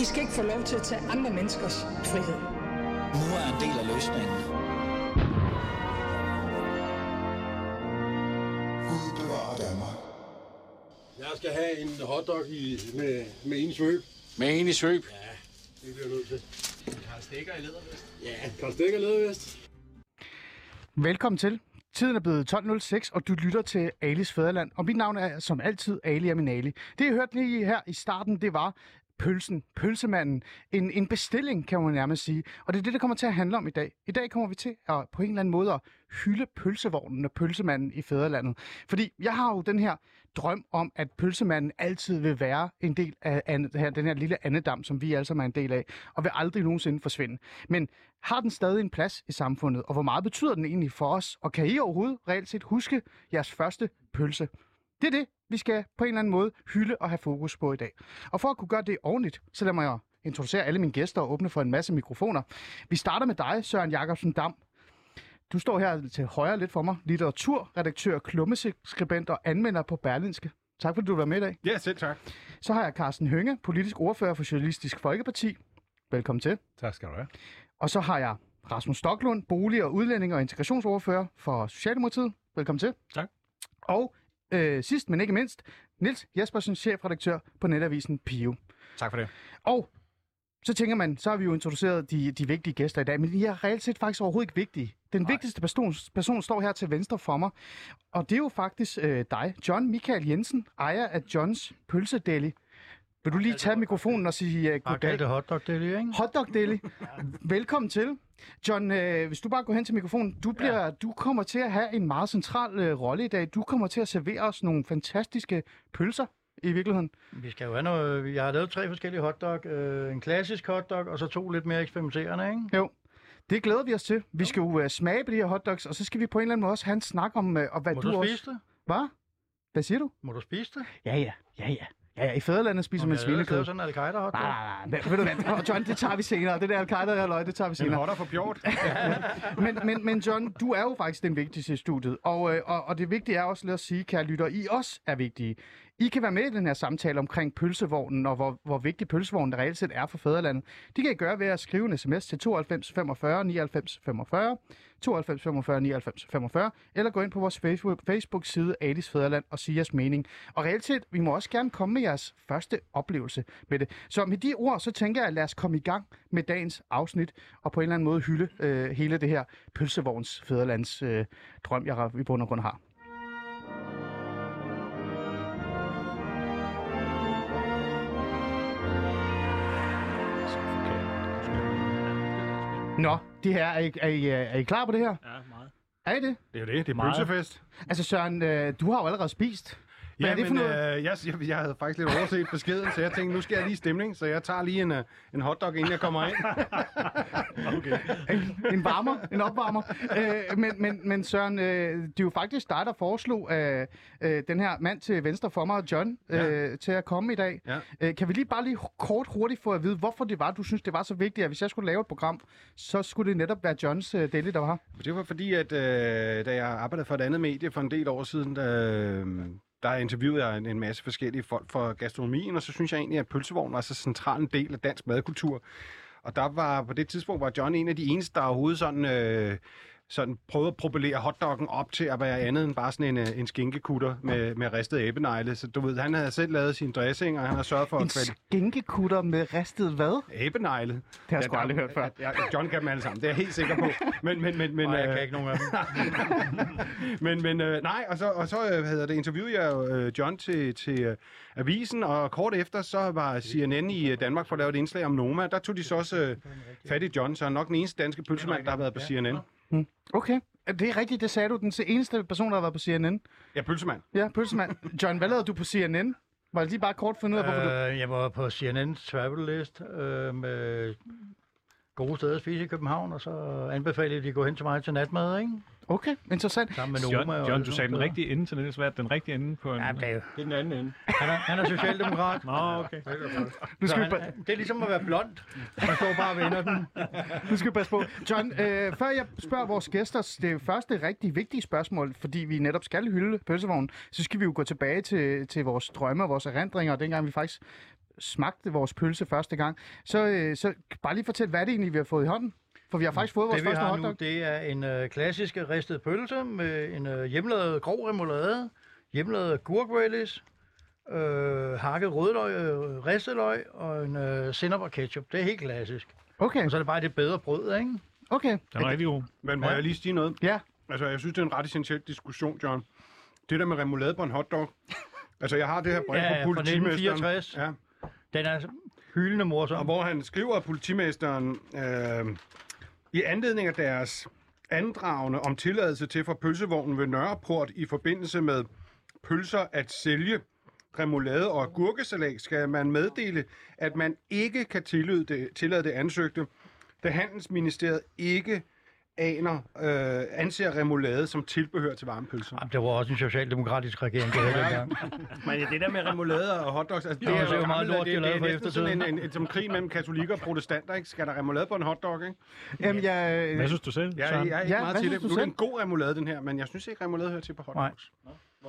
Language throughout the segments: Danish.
I skal ikke få lov til at tage andre menneskers frihed. Nu er en del af løsningen. Gud bevarer Danmark. Jeg skal have en hotdog i, med, med en svøb. Med en i svøb. Det bliver jeg nødt til. Karl Stikker i lædervest. Ja, Karl Stikker Ledervest. Velkommen til. Tiden er blevet 12.06, og du lytter til Alis Fæderland. Og mit navn er som altid Ali Aminali. Det, jeg hørte lige her i starten, det var pølsen, pølsemanden. En, en bestilling, kan man nærmest sige. Og det er det, det kommer til at handle om i dag. I dag kommer vi til at på en eller anden måde at hylde pølsevognen og pølsemanden i Fæderlandet. Fordi jeg har jo den her drøm om, at pølsemanden altid vil være en del af an- her, den her lille andedam, som vi alle sammen er en del af, og vil aldrig nogensinde forsvinde. Men har den stadig en plads i samfundet, og hvor meget betyder den egentlig for os? Og kan I overhovedet reelt set huske jeres første pølse? Det er det, vi skal på en eller anden måde hylde og have fokus på i dag. Og for at kunne gøre det ordentligt, så lad mig jo introducere alle mine gæster og åbne for en masse mikrofoner. Vi starter med dig, Søren Jakobsen Dam. Du står her til højre lidt for mig. Litteraturredaktør, klummeskribent og anmelder på Berlinske. Tak fordi du var med i dag. Ja, selv tak. Så har jeg Carsten Hønge, politisk ordfører for Socialistisk Folkeparti. Velkommen til. Tak skal du have. Og så har jeg Rasmus Stoklund, bolig- og udlænding- og integrationsordfører for Socialdemokratiet. Velkommen til. Tak. Og øh, sidst, men ikke mindst, Nils Jespersen, chefredaktør på netavisen Pio. Tak for det. Og så tænker man, så har vi jo introduceret de, de vigtige gæster i dag, men de er reelt set faktisk overhovedet ikke vigtige. Den Nej. vigtigste person, person står her til venstre for mig, og det er jo faktisk øh, dig, John Michael Jensen, ejer af Johns Pølsedeli. Vil du lige tage mikrofonen og sige uh, goddag? det hotdog deli, ikke? Hotdog Deli. Velkommen til. John, øh, hvis du bare går hen til mikrofonen, du, bliver, ja. du kommer til at have en meget central øh, rolle i dag. Du kommer til at servere os nogle fantastiske pølser i virkeligheden. Vi skal jo have noget... Jeg har lavet tre forskellige hotdog. Øh, en klassisk hotdog, og så to lidt mere eksperimenterende, ikke? Jo. Det glæder vi os til. Vi skal jo uh, smage på de her hotdogs, og så skal vi på en eller anden måde også have en snak om, uh, og hvad Må du, du også... spise det? Hvad? Hvad siger du? Må du spise det? Ja, ja. Ja, ja. Ja, ja. I fædrelandet spiser man Jeg har lavet svinekød. sådan en al-Qaida hotdog. Nej, nej, nej. Ved du hvad? John, det tager vi senere. Det der al løg, det tager vi En senere. hotter for bjort. men, men, men John, du er jo faktisk den vigtigste i studiet. Og, øh, og, og det vigtige er også, lad os sige, kære lytter, I også er vigtige. I kan være med i den her samtale omkring pølsevognen, og hvor, hvor vigtig pølsevognen reelt set er for fædrelandet. Det kan I gøre ved at skrive en sms til 92 45 99 45, 92 45 99 45, eller gå ind på vores Facebook, Facebook-side Adis Fæderland og sige jeres mening. Og reelt set, vi må også gerne komme med jeres første oplevelse med det. Så med de ord, så tænker jeg, at lad os komme i gang med dagens afsnit, og på en eller anden måde hylde øh, hele det her pølsevogns fæderlands øh, drøm, jeg i bund og grund har. Nå, det her, er I, er, I, er I klar på det her? Ja, meget. Er I det? Det er jo det. Det er Meget. pølsefest. Altså Søren, øh, du har jo allerede spist. Hvad Ja, er det for men noget? øh, jeg, jeg, jeg havde faktisk lidt overset beskeden, så jeg tænkte, nu skal jeg lige stemning, så jeg tager lige en, øh, en hotdog, inden jeg kommer ind. Okay. en varmer, en opvarmer. Øh, men, men, men Søren, øh, det er jo faktisk dig, der foreslog øh, øh, den her mand til venstre for mig, John, øh, Ja. til at komme i dag. Ja. Øh, kan vi lige bare lige kort hurtigt få at vide, hvorfor det var, du synes, det var så vigtigt, at hvis jeg skulle lave et program, så skulle det netop være Johns øh, deli, der var her? Det var fordi, at øh, da jeg arbejdede for et andet medie for en del år siden, der, der interviewede jeg en, en masse forskellige folk fra gastronomien, og så synes jeg egentlig, at pølsevognen var så central en del af dansk madkultur. Og der var på det tidspunkt var John en af de eneste, der overhovedet sådan, øh, sådan prøvede at propellere hotdoggen op til at være andet end bare sådan en, øh, en skinkekutter med, med ristet æbenegle. Så du ved, han havde selv lavet sin dressing, og han har sørget for En at skinkekutter med ristet hvad? æbenegle. Det har jeg sgu aldrig hørt før. Ja, John kan dem alle sammen, det er jeg helt sikker på. Men, men, men, men, Nej, jeg øh, kan ikke nogen af dem. men, men øh, nej, og så, og så øh, hedder det, interviewede jeg jo, øh, John til, til øh, avisen, og kort efter, så var CNN i øh, Danmark for at lave et indslag om Noma. Der tog de så også øh, fat i John, så han er nok den eneste danske pølsemand, der har været på CNN. Okay, det er rigtigt, det sagde du. Den eneste person, der har været på CNN. Ja, pølsemand. Ja, pølsemand. John, hvad lavede du på CNN? Var det lige bare kort finde ud af, hvorfor du... Øh, jeg var på CNN's travel list øh, med gode steder at spise i København, og så anbefalede de at gå hen til mig til natmad, ikke? Okay, interessant. Sammen med John, Noma. og John, du sagde den rigtige ende, så det er svært. Den rigtige ende på en... Ja, det er, den anden ende. han, er, han er socialdemokrat. Nå, okay. Nu Så skal, han, pa- det er ligesom at være blond. Man står bare og vender den. nu skal vi passe på. John, øh, før jeg spørger vores gæster det første rigtig vigtige spørgsmål, fordi vi netop skal hylde pølsevognen, så skal vi jo gå tilbage til, til vores drømme og vores erindringer, og dengang vi faktisk smagte vores pølse første gang, så, øh, så bare lige fortæl, hvad er det egentlig, vi har fået i hånden? For vi har faktisk fået vores Det vi første har nu, hotdog. det er en øh, klassisk ristet pølse med en øh, hjemmelavet grov remoulade, hjemmelavet gurkrellis, øh, hakket rødløg, øh, risteløg og en øh, sennep og ketchup. Det er helt klassisk. Okay, Og så er det bare det bedre brød, ikke? okay. Den er rigtig god. Men må Ja. jeg lige sige noget? Ja, Altså, jeg synes, det er en ret essentiel diskussion, John. Det der med remoulade på en hotdog. Altså, jeg har det her brev Ja, fra fra politimesteren. 1964. Ja, den er hyldende og hvor han skriver, at politimesteren øh, i anledning af deres andragende om tilladelse til for pølsevognen ved Nørreport i forbindelse med pølser at sælge remoulade og agurkesalat, skal man meddele, at man ikke kan tillade det, tillade det ansøgte, da Handelsministeriet ikke aner, øh, anser remoulade som tilbehør til varme pølser. Jamen, det var også en socialdemokratisk regering, det her dengang. Men ja, det der med remoulade og hotdogs, altså, det, Jo, er, det er jo meget lort, det, det, lavet er næsten sådan en, en, en, som krig mellem katolikker og protestanter, ikke? Skal der remoulade på en hotdog, ikke? Jamen, jeg, Hvad synes du selv, Jeg, jeg er ikke Ja, meget til det. Nu er det en god remoulade, den her, men jeg synes ikke, remoulade hører til på hotdogs.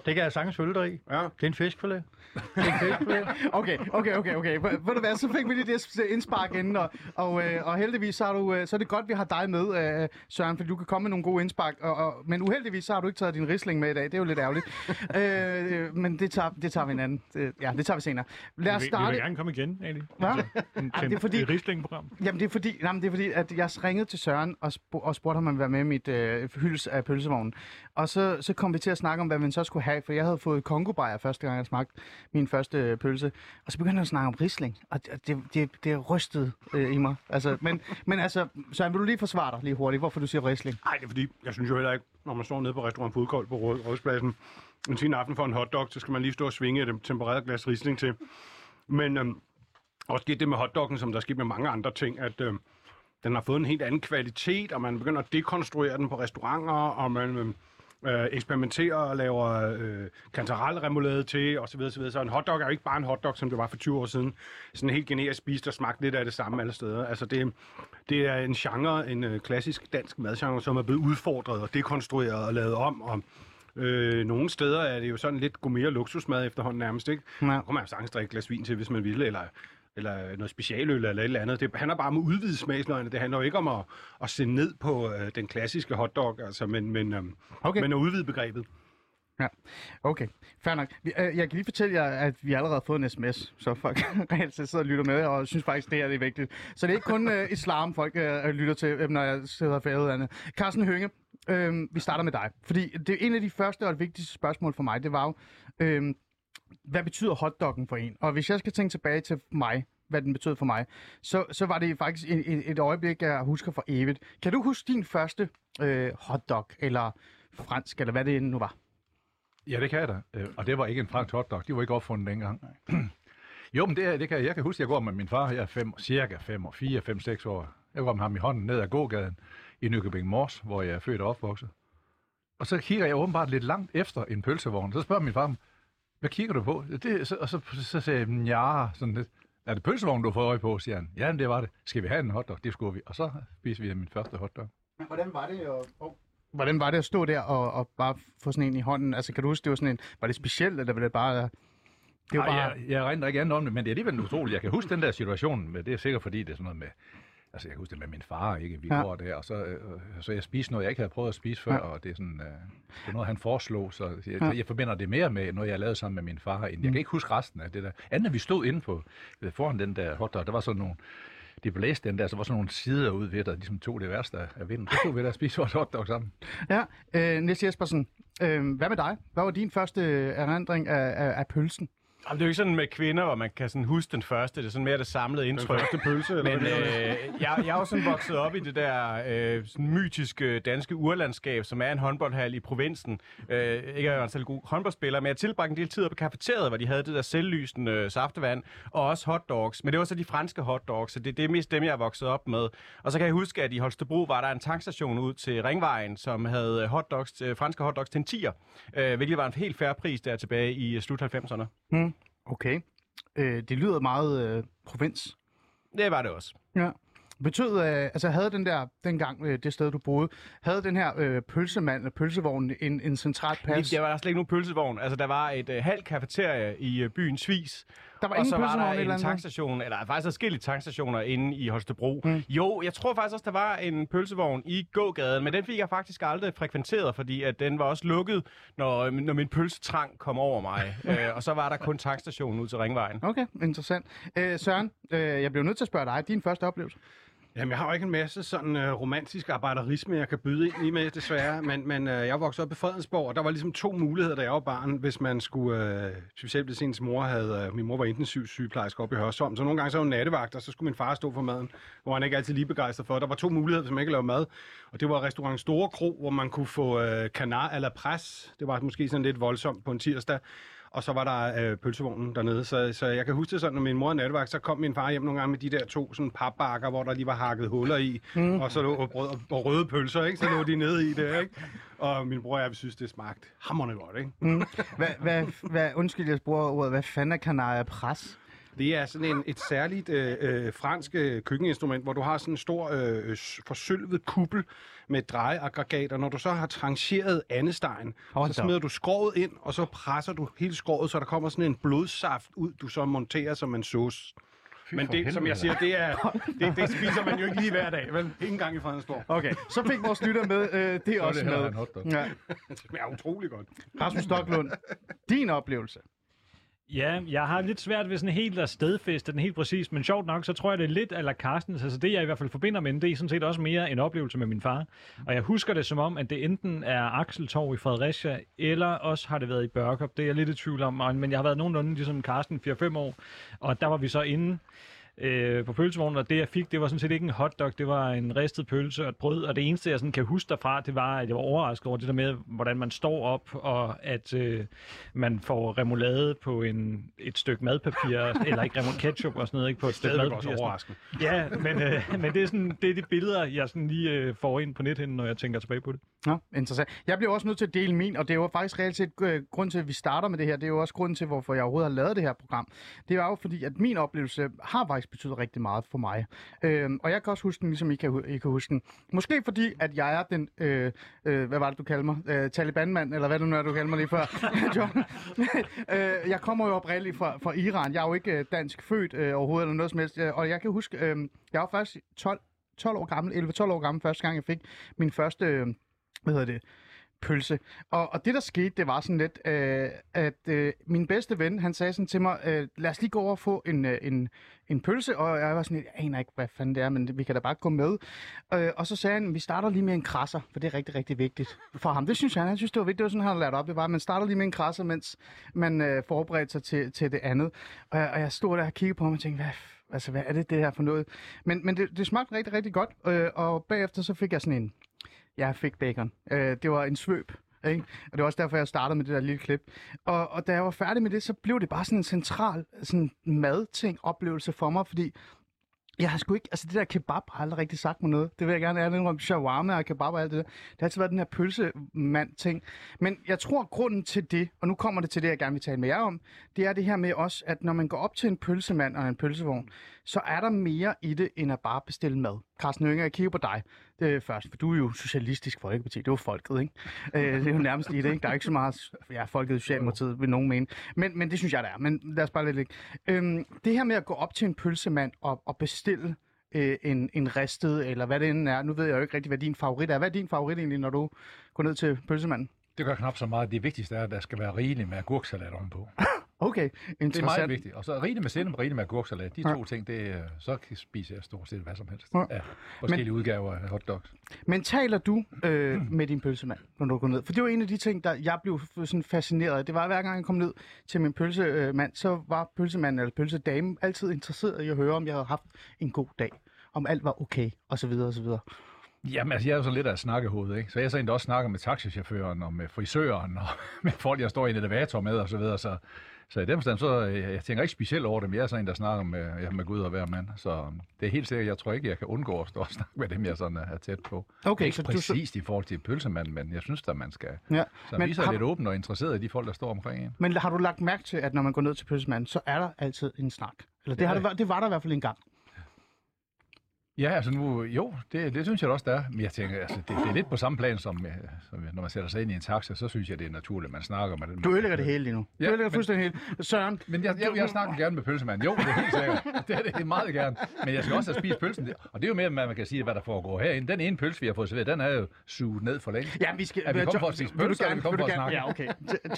Det kan jeg sagtens følge dig i. Ja. Det er en fiskfilet. Det er en fiskfilet. Okay, okay, okay, okay. Ved du hvad, så fik vi lige det indspark inden, og, og, øh, og heldigvis så, har du, øh, så er det godt, vi har dig med, øh, Søren, for du kan komme med nogle gode indspark, og, og, men uheldigvis så har du ikke taget din risling med i dag, det er jo lidt ærgerligt. øh, men det tager, det tager vi en anden. Det, ja, det tager vi senere. Lad os Vi, vi starte. vil gerne komme igen, egentlig. Hvad? En, Ej, det er fordi- Et Riesling-program. Jamen det er fordi, nej, men det er fordi at jeg ringede til Søren og, sp- og spurgte ham, om han ville være med i mit øh, hylds af pølsevognen. Og så, så kom vi til at snakke om, hvad man så skulle have, for jeg havde fået kongo første gang, jeg smagte min første øh, pølse. Og så begyndte han at snakke om risling, og det, det, det, rystede øh, i mig. Altså, men, men altså, Søren, vil du lige forsvare dig lige hurtigt, hvorfor du siger risling? Nej, det er fordi, jeg synes jo heller ikke, når man står nede på restaurant Fodkold på Rådspladsen, en sin aften for en hotdog, så skal man lige stå og svinge et øh, tempereret glas risling til. Men øhm, også sket det med hotdoggen, som der er sket med mange andre ting, at øhm, den har fået en helt anden kvalitet, og man begynder at dekonstruere den på restauranter, og man øhm, øh, eksperimenterer og laver øh, kantarelremoulade til, og så videre, så. Så en hotdog er jo ikke bare en hotdog, som det var for 20 år siden. Sådan helt generisk spist og smagt lidt af det samme alle steder. Altså det, det er en genre, en øh, klassisk dansk madgenre, som er blevet udfordret og dekonstrueret og lavet om, og Øh, nogle steder er det jo sådan lidt gourmet og luksusmad efterhånden nærmest, ikke? Ja. Der kunne man sagtens drikke et glas vin til, hvis man ville, eller, eller noget specialøl eller et eller andet. Det handler bare om at udvide smagsløgene. Det handler jo ikke om at, at se ned på øh, den klassiske hotdog, altså, men, men, øhm, Okay. men at udvide begrebet. Ja, okay. Fair nok. Øh, jeg kan lige fortælle jer, at vi allerede har fået en sms, så folk reelt set sidder og lytter med, og synes faktisk, det her det er vigtigt. Så det er ikke kun øh, islam, folk øh, lytter til, øh, når jeg sidder og færdig andet. Carsten Hønge, øh, vi starter med dig. Fordi det er en af de første og vigtigste spørgsmål for mig, det var jo, øh, hvad betyder hotdoggen for en? Og hvis jeg skal tænke tilbage til mig, hvad den betød for mig, så, så var det faktisk et, et, et øjeblik, jeg husker for evigt. Kan du huske din første øh, hotdog, eller fransk, eller hvad det end nu var? Ja, det kan jeg da. Øh, og det var ikke en fransk hotdog. De var ikke opfundet dengang. jo, men det, er- det kan jeg. Jeg kan huske, at jeg går med min far. Jeg er fem, cirka 5 og 4, 5, 6 år. Jeg går med ham i hånden ned ad gågaden i Nykøbing Mors, hvor jeg er født og opvokset. Og så kigger jeg åbenbart lidt langt efter en pølsevogn. Så spørger min far, hvad kigger du på? Det, så, og så, så siger jeg, ja, sådan lidt. Er det pølsevogn, du har fået øje på? siger han. Ja, men det var det. Skal vi have en hotdog? Det skulle vi. Og så spiste vi min første hotdog. Hvordan var det at... Oh. Hvordan var det at stå der og, og bare få sådan en i hånden? Altså, kan du huske, det var sådan en... Var det specielt, eller var det bare... Det var Ej, bare... jeg, jeg regner ikke andet om det, men det er alligevel utroligt. Jeg kan huske den der situation, men det er sikkert fordi, det er sådan noget med, altså jeg kan huske det med min far, ikke? Vi Ja. går der, og så, øh, så jeg spiste noget, jeg ikke havde prøvet at spise før, Ja. og det er sådan, øh, det er noget, han foreslog, så jeg, Ja. jeg forbinder det mere med noget, jeg lavede sammen med min far. End, jeg kan ikke huske resten af det der. Andet vi stod inde på, øh, foran den der hotdog, der var sådan nogle, de blæste den der, så var sådan nogle sider ud ved, der ligesom tog det værste af- af vinden. Så stod vi der og spiste vores hotdog sammen. Ja, øh, Niels Jespersen, øh, hvad med dig? Hvad var din første erindring af, af, af pølsen? Jamen, det er jo ikke sådan med kvinder, hvor man kan sådan huske den første. Det er sådan mere det samlede indtryk. første pølse, eller Men øh, jeg, jeg er jo sådan vokset op i det der øh, sådan mytiske danske urlandskab, som er en håndboldhal i provinsen. Øh, ikke at jeg er en særlig god håndboldspiller, men jeg tilbragte en del tid på kafeteriet, hvor de havde det der selvlysende øh, saftevand, og også hotdogs. Men det var så de franske hotdogs, så det, det er mest dem, jeg er vokset op med. Og så kan jeg huske, at i Holstebro var der en tankstation ud til Ringvejen, som havde hotdogs, øh, franske hotdogs til en tier, øh, hvilket var en helt færre pris der tilbage i øh, slut 90'erne. Okay. Øh, det lyder meget øh, provins. Det var det også. Ja. Betød, øh, altså havde den der, dengang øh, det sted, du boede, havde den her øh, pølsemand, eller pølsevogn, en, en central plads? Der var slet ikke nogen pølsevogn. Altså, der var et øh, halvt kafeterie i øh, byen Svis, Der var og ingen så var der eller en sted? tankstation, eller faktisk forskellige tankstationer inde i Holstebro. Mm. Jo, jeg tror faktisk også, der var en pølsevogn i gågaden, men den fik jeg faktisk aldrig frekventeret, fordi at den var også lukket, når, når min pølsetrang kom over mig. øh, og så var der kun tankstationen ud til Ringvejen. Okay, interessant. Øh, Søren, øh, jeg bliver nødt til at spørge dig. Din første oplevelse? Jamen, jeg har jo ikke en masse sådan øh, romantisk arbejderisme, jeg kan byde ind i med, desværre. Men, men øh, jeg voksede op i Fredensborg, og der var ligesom to muligheder, da jeg var barn, hvis man skulle... Øh, specielt hvis ens mor havde... Øh, min mor var intensiv sygeplejerske oppe i Hørsholm, så nogle gange så var hun nattevagt, og så skulle min far stå for maden, hvor han ikke altid lige begejstret for. Der var to muligheder, hvis man ikke lavede mad. Og det var restaurant Store Kro, hvor man kunne få øh, kanar à la. Det var måske sådan lidt voldsomt på en tirsdag. Og så var der øh, pølsevognen dernede, så, så jeg kan huske det sådan, når min mor er nattevagt, så kom min far hjem nogle gange med de der to sådan papbakker, hvor der lige var hakket huller i, mm. og så lå brød og, røde pølser, ikke? Så lå de nede i det, ikke? Og min bror og jeg synes, det smagte hammerne godt, ikke? Mm. Hvad, hvad, hvad, undskyld, jeg bruger ordet. Hvad fanden er Canaria Pres? Det er sådan en, et særligt øh, øh, fransk øh, køkkeninstrument, hvor du har sådan en stor øh, forsølvet kuppel med drejeaggregat, og når du så har trancheret andestegen, Hold så smider du skroget ind, og så presser du hele skroget, så der kommer sådan en blodsaft ud, du så monterer som en sauce. Men det, som jeg siger, det, er, det, det spiser man jo ikke lige hver dag, vel? Ikke engang i Fredensborg. Okay, så fik vores lytter med. Øh, det er Så er også det med. Ja. Det smager utrolig godt. Rasmus Stocklund, din oplevelse. Ja, jeg har lidt svært ved sådan helt at stedfæste den helt præcis, men sjovt nok, så tror jeg, det er lidt eller Carstens. Altså det, jeg i hvert fald forbinder med den, det er sådan set også mere en oplevelse med min far. Og jeg husker det som om, at det enten er Axeltorv i Fredericia, eller også har det været i Børkop. Det er jeg lidt i tvivl om, men jeg har været nogenlunde ligesom Carsten 4-5 år, og der var vi så inde øh, på pølsevognen, og det jeg fik, det var sådan set ikke en hotdog, det var en ristet pølse og et brød, og det eneste, jeg sådan kan huske derfra, det var, at jeg var overrasket over det der med, hvordan man står op, og at øh, man får remoulade på en, et stykke madpapir, eller ikke remoulade ketchup og sådan noget, ikke på et stykke madpapir. også sådan. overraskende. Ja, men, øh, men det er sådan, det er de billeder, jeg sådan lige øh, får ind på nethinden, når jeg tænker tilbage på det. Nå, interessant. Jeg bliver også nødt til at dele min, og det er jo faktisk reelt set øh, grund til, at vi starter med det her. Det er jo også grunden til, hvorfor jeg overhovedet har lavet det her program. Det er jo fordi, at min oplevelse har faktisk betydet rigtig meget for mig. Øhm, og jeg kan også huske den, ligesom I kan, I kan huske den. Måske fordi, at jeg er den, øh, øh, hvad var det, du kaldte mig? Øh, Taliban-mand, eller hvad det nu er, du kaldte mig lige før. John. øh, jeg kommer jo oprindeligt fra, fra Iran. Jeg er jo ikke øh, dansk født øh, overhovedet, eller noget som helst. Øh, Og jeg kan huske, øh, jeg var faktisk 12, 12 år gammel, 11-12 år gammel, første gang jeg fik min første... Øh, hvad hedder det, pølse. Og, og det, der skete, det var sådan lidt, øh, at øh, min bedste ven, han sagde sådan til mig, øh, lad os lige gå over og få en, øh, en, en pølse, og jeg var sådan lidt, jeg aner ikke, hvad fanden det er, men vi kan da bare gå med. Øh, og så sagde han, vi starter lige med en krasser, for det er rigtig, rigtig vigtigt for ham. Det synes han, han synes, det var vigtigt, det var sådan, han havde lært op, det var, at man starter lige med en krasser, mens man øh, forbereder sig til, til det andet. Og, jeg- og jeg stod der og kiggede på ham og tænkte, hvad, altså, hvad er det, det her for noget? Men, men det, det smagte rigtig, rigtig godt, øh, og bagefter så fik jeg sådan en, jeg fik bacon. Øh, det var en svøb. Ikke? Og det var også derfor, jeg startede med det der lille klip. Og, og da jeg var færdig med det, så blev det bare sådan en central sådan madting oplevelse for mig, fordi jeg har sgu ikke, altså det der kebab har aldrig rigtig sagt mig noget. Det vil jeg gerne ærligt om shawarma og kebab og alt det der. Det har altid været den her pølsemand ting. Men jeg tror, grunden til det, og nu kommer det til det, jeg gerne vil tale med jer om, det er det her med også, at når man går op til en pølsemand og en pølsevogn, så er der mere i det, end at bare bestille mad. Carsten Hønge, jeg kigger på dig øh, først, for du er jo socialistisk folkeparti. Det er jo folket, ikke? Øh, det er jo nærmest i det, ikke? Der er ikke så meget ja, folket i Socialdemokratiet, vil nogen mene. Men, men det synes jeg, der er. Men lad os bare lidt ligge. Øhm, det her med at gå op til en pølsemand og, og bestille øh, en, en ristet, eller hvad det end er. Nu ved jeg jo ikke rigtig, hvad din favorit er. Hvad er din favorit egentlig, når du går ned til pølsemanden? Det gør knap så meget. Det vigtigste er, at der skal være rigeligt med agurksalat ovenpå. Okay, Det er interessant. meget vigtigt. Og så rigeligt med sennep, rigeligt med agurksalat. De Ja. to ting, det, så kan- spiser jeg stort set hvad som helst. Ja. Ja. Forskellige udgaver af hotdogs. Men taler du øh, med din pølsemand, når du går ned? For det var en af de ting, der jeg blev sådan fascineret af. Det var, hver gang jeg kom ned til min pølsemand, så var pølsemanden eller pølsedame altid interesseret i at høre, om jeg havde haft en god dag. Om alt var okay, og så videre, og så videre. Jamen, altså, jeg er jo sådan lidt af snakkehoved, ikke? Så jeg så egentlig også snakker med taxichaufføren og med frisøren og med folk, jeg står i en elevator med og så videre. Så, så i den forstand, så øh, jeg tænker ikke specielt over dem. Jeg er sådan en, der snakker med, ja, med Gud og hver mand. Så det er helt sikkert, jeg tror ikke, jeg kan undgå at stå og snakke med dem, jeg sådan er tæt på. Okay, ikke så du- præcist i forhold til pølsemanden, men jeg synes, at man skal. Ja. Så Men viser har- lidt åben og interesseret i de folk, der står omkring en. Men har du lagt mærke til, at når man går ned til pølsemanden, så er der altid en snak? Eller det, har Ja. det, været- det var der i hvert fald en gang. Ja, altså nu, jo, det, det synes jeg også, der er. Men jeg tænker, altså, det, det er lidt på samme plan, som, øh, som når man sætter sig ind i en taxa, så synes jeg, det er naturligt, at man snakker med den. Du ødelægger det hele lige nu. Du Ja, ødelægger men- fuldstændig hele. Søren, Men jeg, jeg, jeg snakker gerne med pølsemanden. Jo, det er helt sikkert. Det er det meget gerne. Men jeg skal også have spist pølsen. Og det er jo mere, at man kan sige, hvad der foregår herinde. Den ene pølse, vi har fået serveret, den er jo suget ned for længe. Ja, vi skal... Er vi kommet for at spise du pølser, eller er vi du kommet for at gerne, Ja, okay.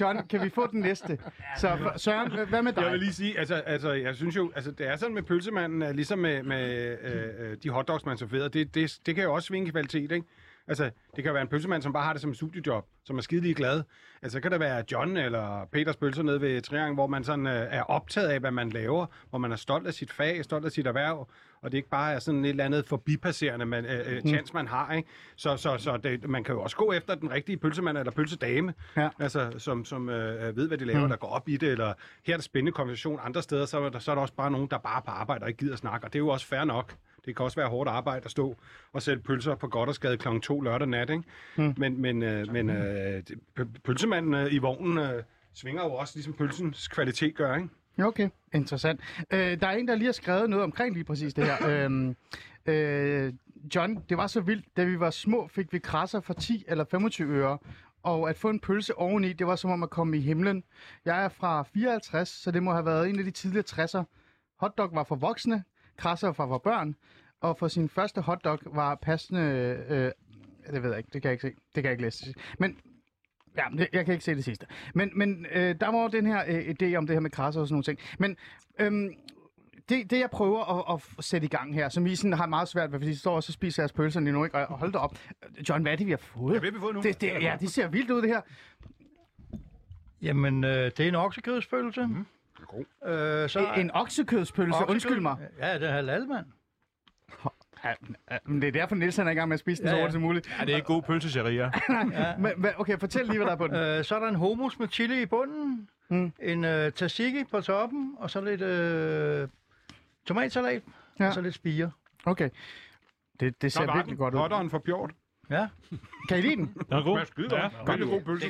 John, kan vi få den næste? Så Søren, hvad med dig? Jeg vil lige sige, altså, altså jeg synes jo, altså det er sådan med pølsemanden, ligesom med, med øh, øh, de hotdogs, man serverer, det, det, det kan jo også svinge kvalitet, ikke? Altså, det kan være en pølsemand, som bare har det som et studiejob, som er skide glad. Altså, så kan der være John eller Peters pølser nede ved Triang, hvor man sådan øh, er optaget af, hvad man laver, hvor man er stolt af sit fag, stolt af sit erhverv, og det ikke bare er sådan et eller andet forbipasserende man, øh, øh, chance, man har, ikke? Så, så, så det, man kan jo også gå efter den rigtige pølsemand eller pølsedame, Ja. altså, som, som øh, ved, hvad de laver, mm. der går op i det, eller her er der spændende konversation. Andre steder, så er, der, så er der også bare nogen, der bare er på arbejde og ikke gider snakke, og det er jo også fair nok. Det kan også være hårdt arbejde at stå og sætte pølser på godt og skade kl. 2 lørdag nat, ikke? Mm. Men, men, øh, men øh, pølsemanden øh, i vognen øh, svinger jo også, ligesom pølsens kvalitet gør, ikke? Okay, interessant. Øh, der er en, der lige har skrevet noget omkring lige præcis det her. øhm, øh, John, det var så vildt. Da vi var små, fik vi krasser for 10 eller 25 øre. Og at få en pølse oveni, det var som om at komme i himlen. Jeg er fra 54, så det må have været en af de tidligere 60'er. Hotdog var for voksne, krasser var for børn. Og for sin første hotdog var passende... Øh, det ved jeg ikke, det kan jeg ikke se. Det kan jeg ikke læse. Men Ja, det, jeg kan ikke se det sidste. Men, men øh, der var jo den her øh, idé om det her med krasser og sådan nogle ting. Men øhm, det, det, jeg prøver at, at sætte i gang her, som I sådan har meget svært ved, fordi I står også og spiser jeres pølser lige nu, ikke? Og hold da op. John, hvad er det, vi har fået? Ja, hvad har vi fået nu? Det, det, ja, det ser vildt ud, det her. Jamen, øh, det er en oksekødspølse. Mm. Øh, så En oksekødspølse, oksekød- undskyld mig. Ja, det er halal, mand. Ja, ja, men det er derfor, Niels han er i gang med at spise den Ja, så ja. hurtigt som muligt. Ja, det er ikke god pølsesharia. Men, men, okay, fortæl lige, hvad der er på den. Øh, så er der en hummus med chili i bunden, Mm. en øh, tzatziki på toppen, og så lidt øh, tomatsalat, Ja. ja. og så lidt spire. Okay. Det, det ser Så var virkelig den. godt ud. Hotteren for bjort. Ja, Kan I lide den? Den er god. Skide godt. Ja, Vældig god pølse.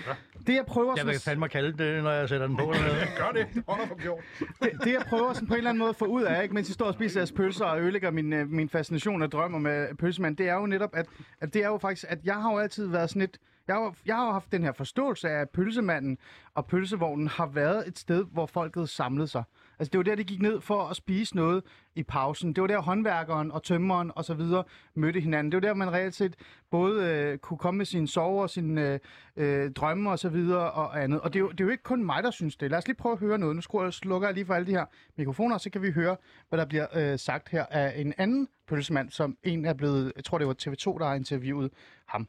Det, jeg prøver jeg vil at- fandme kalde det, når jeg sætter den på. Gør det. Hotter for bjort. det, det, jeg prøver sådan på en eller anden måde at få ud af, ikke, mens jeg står og spiser jeres pølser og ødelægger min, øh, min fascination og drømmer med pølsemand, det er jo netop, at, at det er jo faktisk, at jeg har jo altid været sådan lidt, jeg har, jeg har haft den her forståelse af, at pølsemanden og pølsevognen har været et sted, hvor folket samlede sig. Altså det var der, de gik ned for at spise noget i pausen. Det var der, håndværkeren og tømmeren og så videre mødte hinanden. Det var der, man reelt set både øh, kunne komme med sine sover, sine øh, øh, drømme og så videre og andet. Og det er, jo, det er jo ikke kun mig, der synes det. Lad os lige prøve at høre noget. Nu skruer jeg, slukker jeg lige for alle de her mikrofoner, så kan vi høre, hvad der bliver øh, sagt her af en anden pølsemand, som en er blevet, jeg tror det var TV2, der har interviewet ham.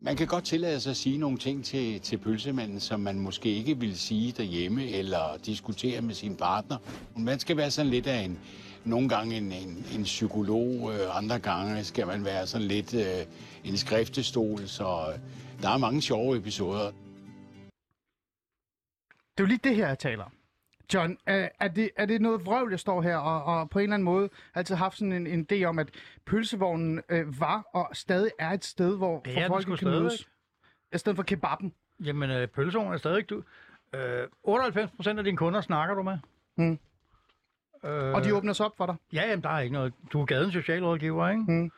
Man kan godt tillade sig at sige nogle ting til, til pølsemanden, som man måske ikke vil sige derhjemme eller diskutere med sin partner. Man skal være sådan lidt af en, nogle gange en, en, en psykolog, øh, andre gange skal man være sådan lidt øh, en skriftestol, så øh, der er mange sjove episoder. Det er jo lige det her, jeg taler om. John, er, er, det, er det noget vrøvl, jeg står her og, og på en eller anden måde har altid haft sådan en, en idé om, at pølsevognen øh, var og stadig er et sted, hvor den folk kan mødes? stadigvæk. I stedet for kebaben. Jamen, øh, pølsevognen er stadig du. Øh, 98 procent af dine kunder snakker du med. Mm. Øh, Og de åbner sig op for dig. Ja, jamen, der er ikke noget. Du er gadens socialrådgiver, ikke? Mm.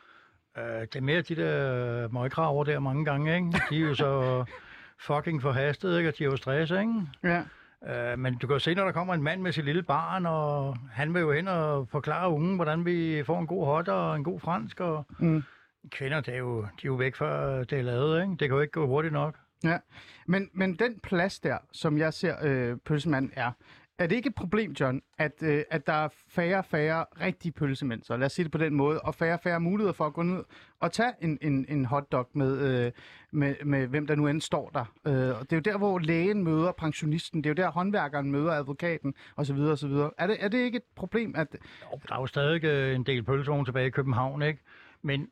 Øh, det er mere de der møgkraver der mange gange, ikke? De er jo så fucking forhastet, ikke? Og de er jo stress, ikke? Ja. Øh, men du kan jo se, når der kommer en mand med sit lille barn, og han vil jo hen og forklare ungen, hvordan vi får en god hot og en god fransk, og Mm. kvinder, det er jo, de er jo væk før det er lavet, ikke? Det kan jo ikke gå hurtigt nok. Ja, men, men den plads der, som jeg ser øh, pølsemanden er, er det ikke et problem, John, at, øh, at der er færre og færre rigtige pølsemænd, så lad os sige det på den måde, og færre og færre muligheder for at gå ned og tage en, en, en hotdog med, øh, med, med hvem der nu end står der. Øh, og det er jo der, hvor lægen møder pensionisten, det er jo der, håndværkeren møder advokaten, osv. osv. Er det, er det ikke et problem, at... Jo, der er jo stadig øh, en del pølsevogn tilbage i København, ikke? Men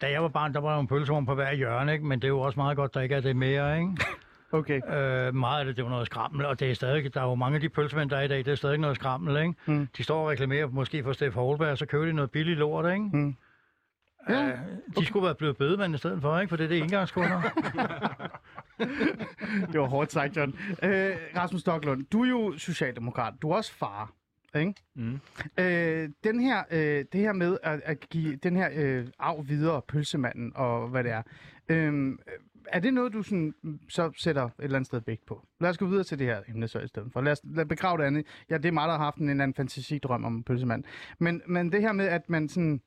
da jeg var barn, der var jo en pølsevogn på hver hjørne, ikke? Men det er jo også meget godt, der ikke er det mere, ikke? Okay. Øh, meget af det, det var noget skrammel, og det er stadig, der er jo mange af de pølsemænd, der er i dag, det er stadig noget skrammel, ikke? Mm. De står og reklamerer måske for Steff Holberg, og så køber de noget billigt lort, ikke? Mm. Ja, Øh, de skulle være blevet bedemand i stedet for, ikke? For det er det engangskunder. det var hårdt sagt, John. Øh, Rasmus Stocklund, du er jo socialdemokrat, du er også far. Ikke? Mm. Øh, den her, øh, det her med at, at give den her øh, arv videre, pølsemanden og hvad det er, øh, er det noget, du sådan, mm, så sætter et eller andet sted vægt på? Lad os gå videre til det her emne så i stedet for. Lad os lad begrave det andet. Ja, det er mig, der har haft en eller anden fantasidrøm om en pølsemand. Men, men det her med, at man sådan,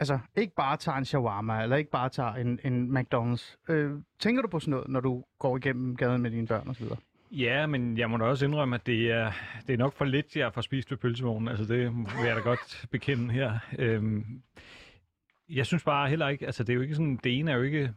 altså ikke bare tager en shawarma, eller ikke bare tager en, en McDonald's. Øh, tænker du på sådan noget, når du går igennem gaden med dine børn osv.? Ja, men jeg må da også indrømme, at det er, det er nok for lidt, jeg får spist ved pølsevognen. Altså, det vil jeg da godt bekende her. Øhm, jeg synes bare heller ikke, altså det er jo ikke sådan, det ene er jo ikke,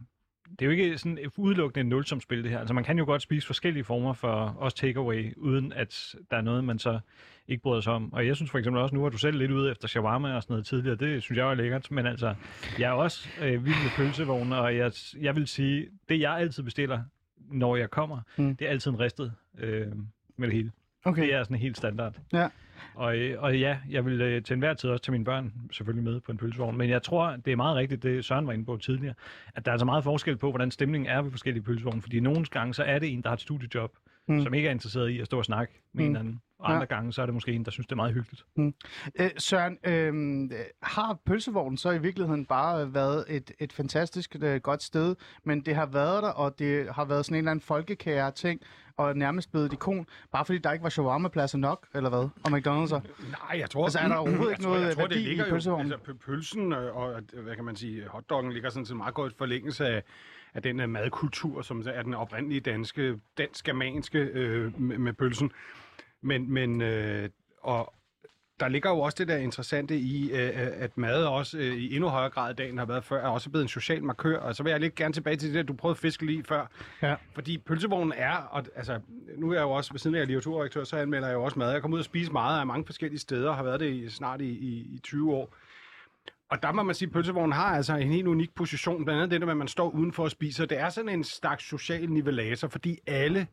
det er jo ikke sådan udelukkende et nulsumspil det her. Altså man kan jo godt spise forskellige former for også takeaway, uden at der er noget, man så ikke bryder sig om. Og jeg synes for eksempel også, nu var du selv lidt ude efter shawarma og sådan noget tidligere, det synes jeg var lækkert, men altså, jeg er også øh, vild med pølsevogne, og jeg, jeg vil sige, det jeg altid bestiller, når jeg kommer, Mm. mm. det er altid en ristet øh, med det hele. Okay. Det er sådan helt standard. Ja. Og, øh, og ja, jeg vil øh, til enhver tid også tage mine børn selvfølgelig med på en pølsevogn. Men jeg tror, det er meget rigtigt, det Søren var inde på tidligere, at der er altså meget forskel på, hvordan stemningen er ved forskellige pølsevogne. Fordi nogle gange, så er det en, der har et studiejob, Mm. mm. som ikke er interesseret i at stå og snakke med Mm. mm. en anden. Og andre gange, så er det måske en, der synes, det er meget hyggeligt. Øh, Søren, øh, har pølsevognen så i virkeligheden bare været et, et fantastisk øh, godt sted, men det har været der, og det har været sådan en eller anden folkekære ting, og nærmest blevet et ikon, bare fordi der ikke var shawarma-pladser nok, eller hvad? Og McDonald's? Nej, jeg tror... Altså, er der overhovedet ikke noget jeg tror, værdi det i jo, pølsevognen? Altså, pø- pølsen og, og, hvad kan man sige, hotdoggen ligger sådan set meget godt forlængelse af, af den uh, madkultur, som er den oprindelige danske, dansk-germanske øh, med, med pølsen. Men, men øh, og der ligger jo også det der interessante i, øh, at mad også øh, i endnu højere grad i dagen har været før, er også blevet en social markør. Og så vil jeg lidt gerne tilbage til det, du prøvede at fiske lige før. Ja. Fordi pølsevognen er, og, altså, nu er jeg jo også, ved siden af at jeg er så anmelder jeg jo også mad. Jeg kommer ud og spise meget af mange forskellige steder, og har været det i, snart i, i, i 20 år. Og der må man sige, at pølsevognen har altså en helt unik position, blandt andet det der med, at man står udenfor og spiser. Det er sådan en slags social nivelator, fordi alle,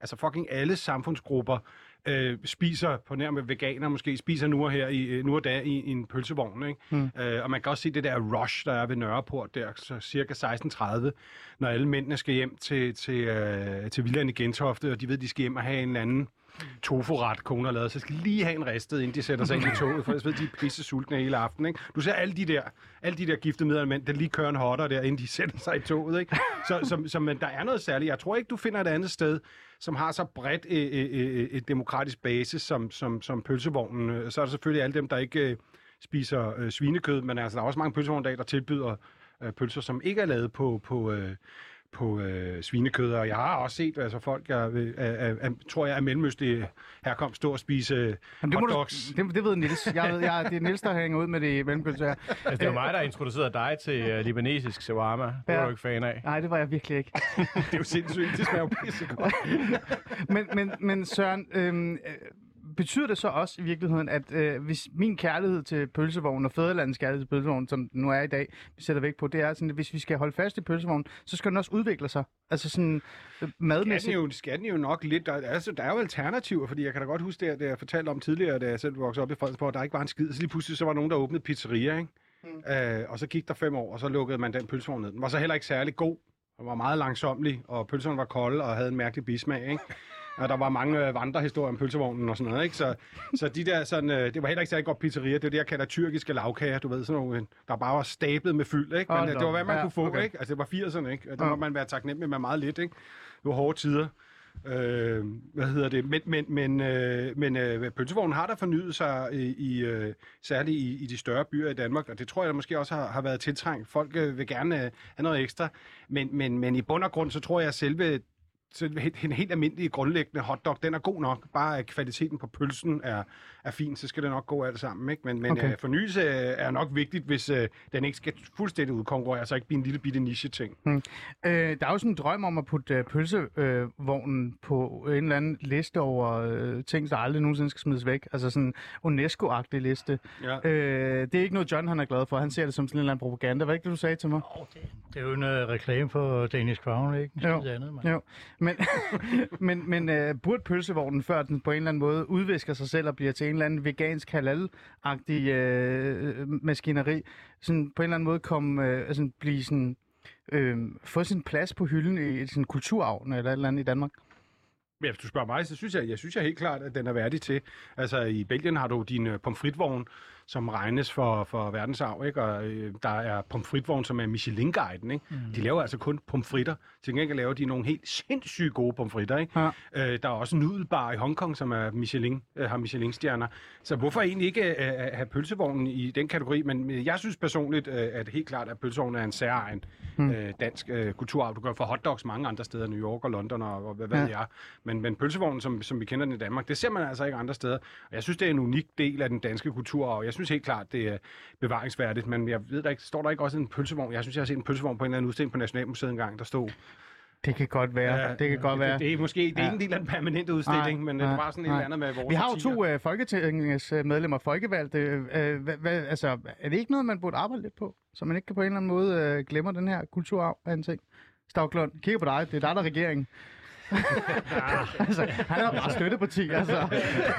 altså fucking alle samfundsgrupper, øh, spiser, på nær med veganer måske, spiser nu og her i, øh, nu og da i, i en pølsevogn. Ikke? Mm. Øh, og man kan også se det der rush, der er ved Nørreport, der så cirka 16.30, når alle mændene skal hjem til, til, øh, til villaen i Gentofte, og de ved, de skal hjem og have en eller anden tofu-ret, kone har lavet, så skal lige have en ristet, inden de sætter sig ind i toget, for ellers ved de, er pisse sultne hele aften. Ikke? Du ser alle de der, alle de der gifte mænd, der lige kører en hotter der, inden de sætter sig i toget. Ikke? Så, så, så men der er noget særligt. Jeg tror ikke, du finder et andet sted, som har så bredt øh, øh, øh, øh et demokratisk base som, som, som pølsevognen. Øh, så er der selvfølgelig alle dem, der ikke øh, spiser øh, svinekød, men altså, der er også mange pølsevogn, der tilbyder øh, pølser, som ikke er lavet på, på, øh, på øh, svinekød, og jeg har også set, altså folk, jeg øh, er, tror jeg er mellemøstlig herkomst, stå og spise øh, Men det, du, det, det ved Nils. Jeg ved, jeg, det er Nils, der hænger ud med det mellemkølse her. Altså, det var mig, der introducerede dig til uh, libanesisk shawarma. Det var Ja. du ikke fan af. Nej, det var jeg virkelig ikke. Det er jo sindssygt, det smager jo pissegodt. men, men, men Søren, øh, betyder det så også i virkeligheden, at øh, hvis min kærlighed til pølsevognen og fædrelandets kærlighed til pølsevognen, som den nu er i dag, vi sætter væk på, det er sådan, at hvis vi skal holde fast i pølsevognen, så skal den også udvikle sig. Altså sådan øh, Skal den, madmæssigt. jo, skal den jo nok lidt. Der, altså, der er jo alternativer, fordi jeg kan da godt huske det, det jeg fortalte om tidligere, da jeg selv voksede op i Fredensborg, der ikke var en skid. Så lige pludselig så var nogen, der åbnede pizzeria, ikke? Mm. Øh, og så gik der fem år, og så lukkede man den pølsevogn ned. Den var så heller ikke særlig god. Den var meget langsomlig, og pølserne var kolde og havde en mærkelig bismag, ikke? Og der var mange øh, vandrehistorier om pølsevognen og sådan noget, ikke? Så, så de der sådan, øh, det var heller ikke særlig godt pizzeria. Det var det, jeg kalder tyrkiske lavkager, du ved, sådan nogle, der bare var stablet med fyld, ikke? Men da det var, hvad man Ja, kunne få, okay. ikke? Altså, det var 80'erne, ikke? Og Ja. må man være taknemmelig med meget lidt, ikke? Det var hårde tider. Øh, hvad hedder det? Men, men, men, øh, men øh, pølsevognen har der fornyet sig i, i øh, særligt i, i de større byer i Danmark, og det tror jeg der måske også har, har været tiltrængt. Folk øh, vil gerne øh, have noget ekstra, men, men, men i bund og grund, så tror jeg at selve så en helt almindelig grundlæggende hotdog, den er god nok. Bare at kvaliteten på pølsen er, er fin, så skal det nok gå alt sammen. Ikke? Men, men Okay. øh, fornyelse øh, er nok vigtigt, hvis øh, den ikke skal fuldstændig udkonkurrere, så ikke blive en lille bitte niche-ting. Øh, der er jo sådan en drøm om at putte øh, pølsevognen øh, vognen på en eller anden liste over øh, ting, der aldrig nogensinde skal smides væk. Altså sådan en UNESCO-agtig liste. Ja. Øh, det er ikke noget, John han er glad for. Han ser det som sådan en eller anden propaganda. Var det ikke det, du sagde til mig? Det er jo en uh, reklame for Danish Crown, ikke? Jo. Det andet, man. Jo, men, men, men uh, burde pølsevognen, før den på en eller anden måde udvisker sig selv og bliver til en eller anden vegansk halal-agtig uh, maskineri, sådan på en eller anden måde komme, uh, øh, altså blive sådan, uh, få sin plads på hylden i, i sådan kulturarven eller et eller andet i Danmark? Men hvis du spørger mig, så synes jeg, jeg synes jeg helt klart, at den er værdig til. Altså i Belgien har du din pomfritvogn, som regnes for, for verdensarv, ikke? og øh, der er pomfritvogn, som er Michelin-guiden. Ikke? Mm. De laver altså kun pomfritter. Til gengæld laver de nogle helt sindssygt gode pomfritter. Ikke? Ja. Øh, der er også nudelbar i Hongkong, som er Michelin, øh, har Michelin-stjerner. Så hvorfor egentlig ikke øh, have pølsevognen i den kategori? Men jeg synes personligt, øh, at helt klart, at pølsevognen er en særegen mm. øh, dansk øh, kulturarv. Du kan få hotdogs mange andre steder, New York og London og, og hvad, hvad Ja. ja. jeg. Men, men pølsevognen, som, som vi kender den i Danmark, det ser man altså ikke andre steder. Og jeg synes, det er en unik del af den danske kulturarv. Jeg synes helt klart, det er bevaringsværdigt. Men jeg ved der ikke, står der ikke også en pølsevogn? Jeg synes, jeg har set en pølsevogn på en eller anden udstilling på Nationalmuseet engang, der stod. Det kan godt være. Ja, det kan godt være. Det, det er måske det er Ja. ikke en del af en permanent udstilling, men det er bare sådan et eller andet med vores Vi har jo to øh, folketingets øh, medlemmer, folkevalgte. Øh, hvad, hvad, altså, er det ikke noget, man burde arbejde lidt på? Så man ikke på en eller anden måde øh, glemmer den her kulturarv af en ting? Stavklund, kigger på dig. Det er dig, der er regeringen. altså, han er bare støtteparti, altså.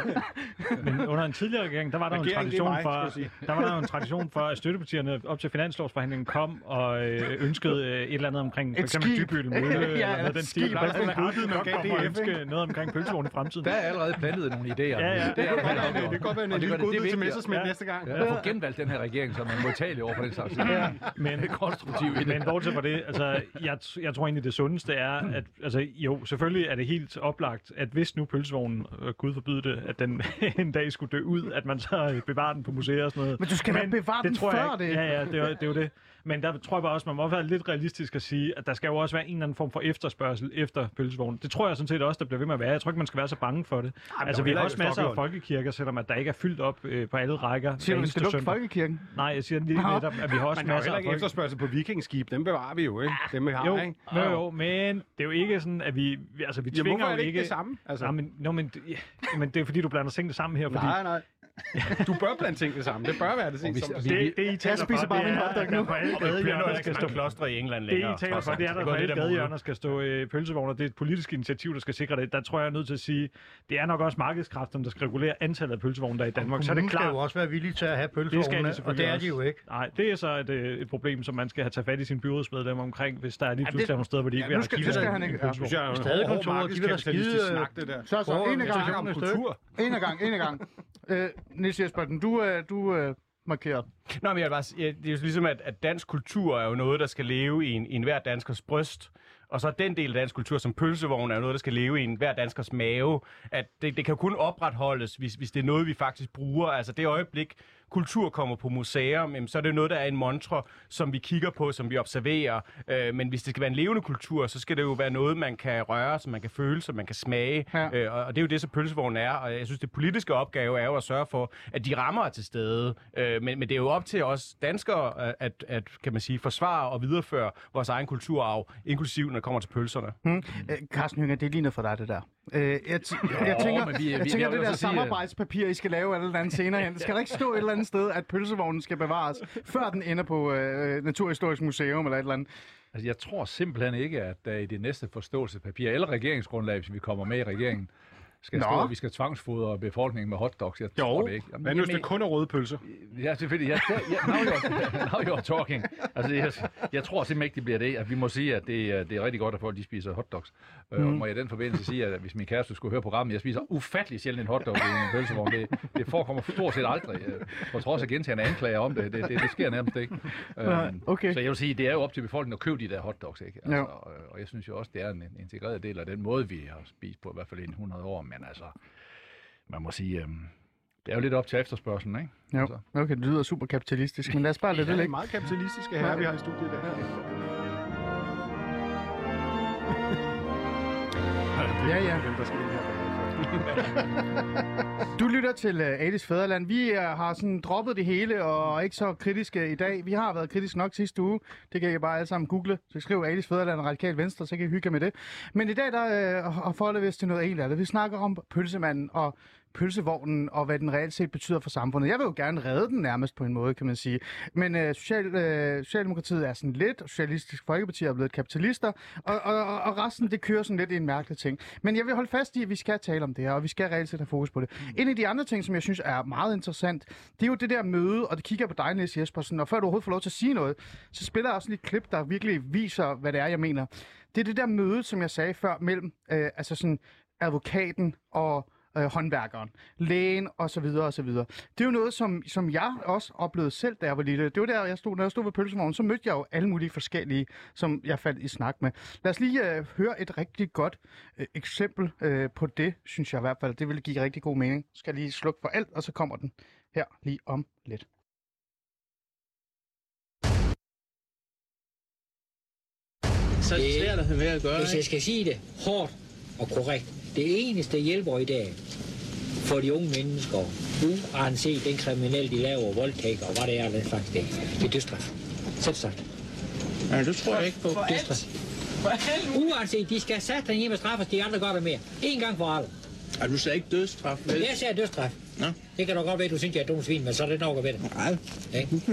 Men under en tidligere regering, der var der jo en tradition mig, for, der var der en tradition for, at støttepartierne op til finanslovsforhandlingen kom og øh, ønskede øh, et eller andet omkring for eksempel. Dybbøl Mølle, Ja, eller eller noget den stil. Der er sådan en man komme og DF, ønske noget omkring pølsevogn i fremtiden. Der er allerede plantet nogle idéer. Ja, ja. Det, er, Det kan godt være, det kan godt være en lille godbid til. Messersmith næste gang. Ja, at få genvalgt den her regering, som er modtagelig over for den slags. Ja. Men, konstruktiv i det. men bortset fra det, altså, jeg, jeg tror egentlig, det sundeste er, at altså, jo, selvfølgelig er det helt oplagt, at hvis nu pølsevognen, øh, gud forbyde det, at den en dag skulle dø ud, at man så øh, bevarer den på museer og sådan noget. Men du skal da bevare den tror jeg før ikke. det. Ja, ja, det er, det er jo det. Men der tror jeg bare også, man må være lidt realistisk at sige, at der skal jo også være en eller anden form for efterspørgsel efter pølsevognen. Det tror jeg sådan set også, der bliver ved med at være. Jeg tror ikke, man skal være så bange for det. Ej, altså, vi er har også masser af folkekirker, selvom at der ikke er fyldt op øh, på alle rækker. Siger du, vi skal lukke folkekirken? Nej, jeg siger lige netop, at vi har også er masser af efterspørgsel på vikingskib. Dem bevarer vi jo, ikke? Dem vi har, Jo, ikke? jo, jo, men det er jo ikke sådan, at vi, altså vi tvinger er jo det ikke det samme? Altså, Nej, men, no, men, det- ja, men det er fordi, du blander tingene sammen her, fordi nej, nej. Du bør blande tingene sammen. Det bør være det, vi- som vi- det, det, I taler spiser for, bare det min er, hotdog at nu. der på alle Og der bliver gadehjørner noget, skal ikke stå klostre i England det, I længere. taler for, det er, der går på alle gadehjørner skal stå øh, pølsevogner. Det er et politisk initiativ, der skal sikre det. Der tror jeg, jeg er nødt til at sige, det er nok også markedskræfterne, der skal regulere antallet af pølsevogne, der er i Danmark. Så er det Kommunen skal klart, jo også være villige til at have det skal de pølsevogne, og det er de jo ikke. Nej, det er så et, øh, et problem, som man skal have taget fat i sin byrådsmedlemmer omkring, hvis der er lige pludselig nogle steder, hvor de ikke vil nu have skal- det skal han ikke. Synes jeg er Stadig hård kontorer, de vil da markedskapitalistisk skide, snak, det der. Så, så, en gang. om kultur. En gang, en gang. Niels Jespersen, du, øh, du øh, markerer. Nå, men jeg vil bare sige, det er jo ligesom, at, at dansk kultur er jo noget, der skal leve i, en, i enhver danskers bryst. Og så den del af dansk kultur, som pølsevogn, er jo noget, der skal leve i enhver danskers mave. At det, det kan jo kun opretholdes, hvis, hvis det er noget, vi faktisk bruger. Altså det øjeblik, kultur kommer på museer, jamen, så er det jo noget, der er en mantra, som vi kigger på, som vi observerer. Øh, men hvis det skal være en levende kultur, så skal det jo være noget, man kan røre, som man kan føle, som man kan smage. Ja. Øh, og det er jo det, som pølsevognen er. Og jeg synes, det politiske opgave er jo at sørge for, at de rammer er til stede. Øh, men, men det er jo op til os danskere at, at, kan man sige, forsvare og videreføre vores egen kulturarv, inklusiv når det kommer til pølserne. Hmm. Øh, Carsten Hønger, det er lige noget for dig, det der. Øh, jeg, t- jeg tænker, men vi- jeg vi- tænker vil det der så samarbejdspapir, I skal lave et eller andet senere hen. Skal der ikke stå et eller andet sted, at pølsevognen skal bevares, før den ender på øh, Naturhistorisk Museum eller et eller andet? Altså, jeg tror simpelthen ikke, at der i det næste forståelsespapir, eller regeringsgrundlag, hvis vi kommer med i regeringen, skal Nå. stå, at vi skal tvangsfodre befolkningen med hotdogs. Jeg tror det ikke. Jamen, Men nu det kun er røde pølser. Ja, selvfølgelig. Ja, ja, ja, now, you're, now you're talking. Altså, jeg, jeg tror simpelthen ikke, det bliver det. At vi må sige, at det, er- det er rigtig godt, at folk de spiser hotdogs. Mm. Øh, og må jeg i den forbindelse sige, at hvis min kæreste skulle høre programmet, jeg spiser ufattelig sjældent en hotdog i en pølsevogn. Det, det forekommer stort set aldrig. øh, På trods af gentagende anklager om det. Det, det, det sker nærmest ikke. Nej, Øhm, okay. Så jeg vil sige, det er jo op til befolkningen at købe de der hotdogs. Ikke? Altså, Ja. og, og jeg synes jo også, det er en, integreret del af den måde, vi har spist på, i hvert fald i en 100 år. Men altså, man må sige, øhm, det er jo lidt op til efterspørgselen, ikke? Jo, Altså. okay, det lyder super kapitalistisk, men lad os bare lade Det det er ligge. meget kapitalistiske herrer, vi har i studiet i dag. Ja, ja. Hvem du lytter til øh, uh, Adis Fæderland. Vi uh, har sådan droppet det hele og er ikke så kritiske i dag. Vi har været kritiske nok sidste uge. Det kan I bare alle sammen google. Så skriv Adis Fæderland og Radikal Venstre, så kan I hygge med det. Men i dag der uh, har vi os til noget helt andet. Vi snakker om pølsemanden og pølsevognen og hvad den reelt set betyder for samfundet. Jeg vil jo gerne redde den nærmest på en måde, kan man sige. Men øh, social, øh, Socialdemokratiet er sådan lidt, Socialistisk Folkeparti er blevet kapitalister, og, og, og- resten det kører sådan lidt i en mærkelig ting. Men jeg vil holde fast i, at vi skal tale om det her, og vi skal reelt set have fokus på det. En af de andre ting, som jeg synes er meget interessant, det er jo det der møde, og det kigger jeg på dig, Niels Jespersen, og før du overhovedet får lov til at sige noget, så spiller jeg også lige et klip, der virkelig viser, hvad det er, jeg mener. Det er det der møde, som jeg sagde før, mellem øh, altså sådan, advokaten og øh, håndværkeren, lægen og så videre og så videre. Det er jo noget, som, som jeg også oplevede selv, da jeg var lille. Det var der, jeg stod, når jeg stod ved pølsevognen, så mødte jeg jo alle mulige forskellige, som jeg faldt i snak med. Lad os lige øh, høre et rigtig godt øh, eksempel øh, på det, synes jeg i hvert fald. Det vil give rigtig god mening. Skal jeg lige slukke for alt, og så kommer den her lige om lidt. Så er det svært at have med at gøre, Hvis jeg skal sige det hårdt og korrekt, det eneste hjælper i dag for de unge mennesker, uanset den kriminelle, de laver, voldtægt og hvad det er, den slags det, det er dødsstraf. Selv sagt. Nej, det tror jeg ikke på. Dødsstraf. Uanset, de skal sætte hjem og straffes, de andre gør det mere. En gang for alle. Er du sagde ikke dødsstraf, vel? Jeg siger dødsstraf. Nå. Det kan da godt være, at du synes, jeg er dum svin, men så er det nok ved det. Nej.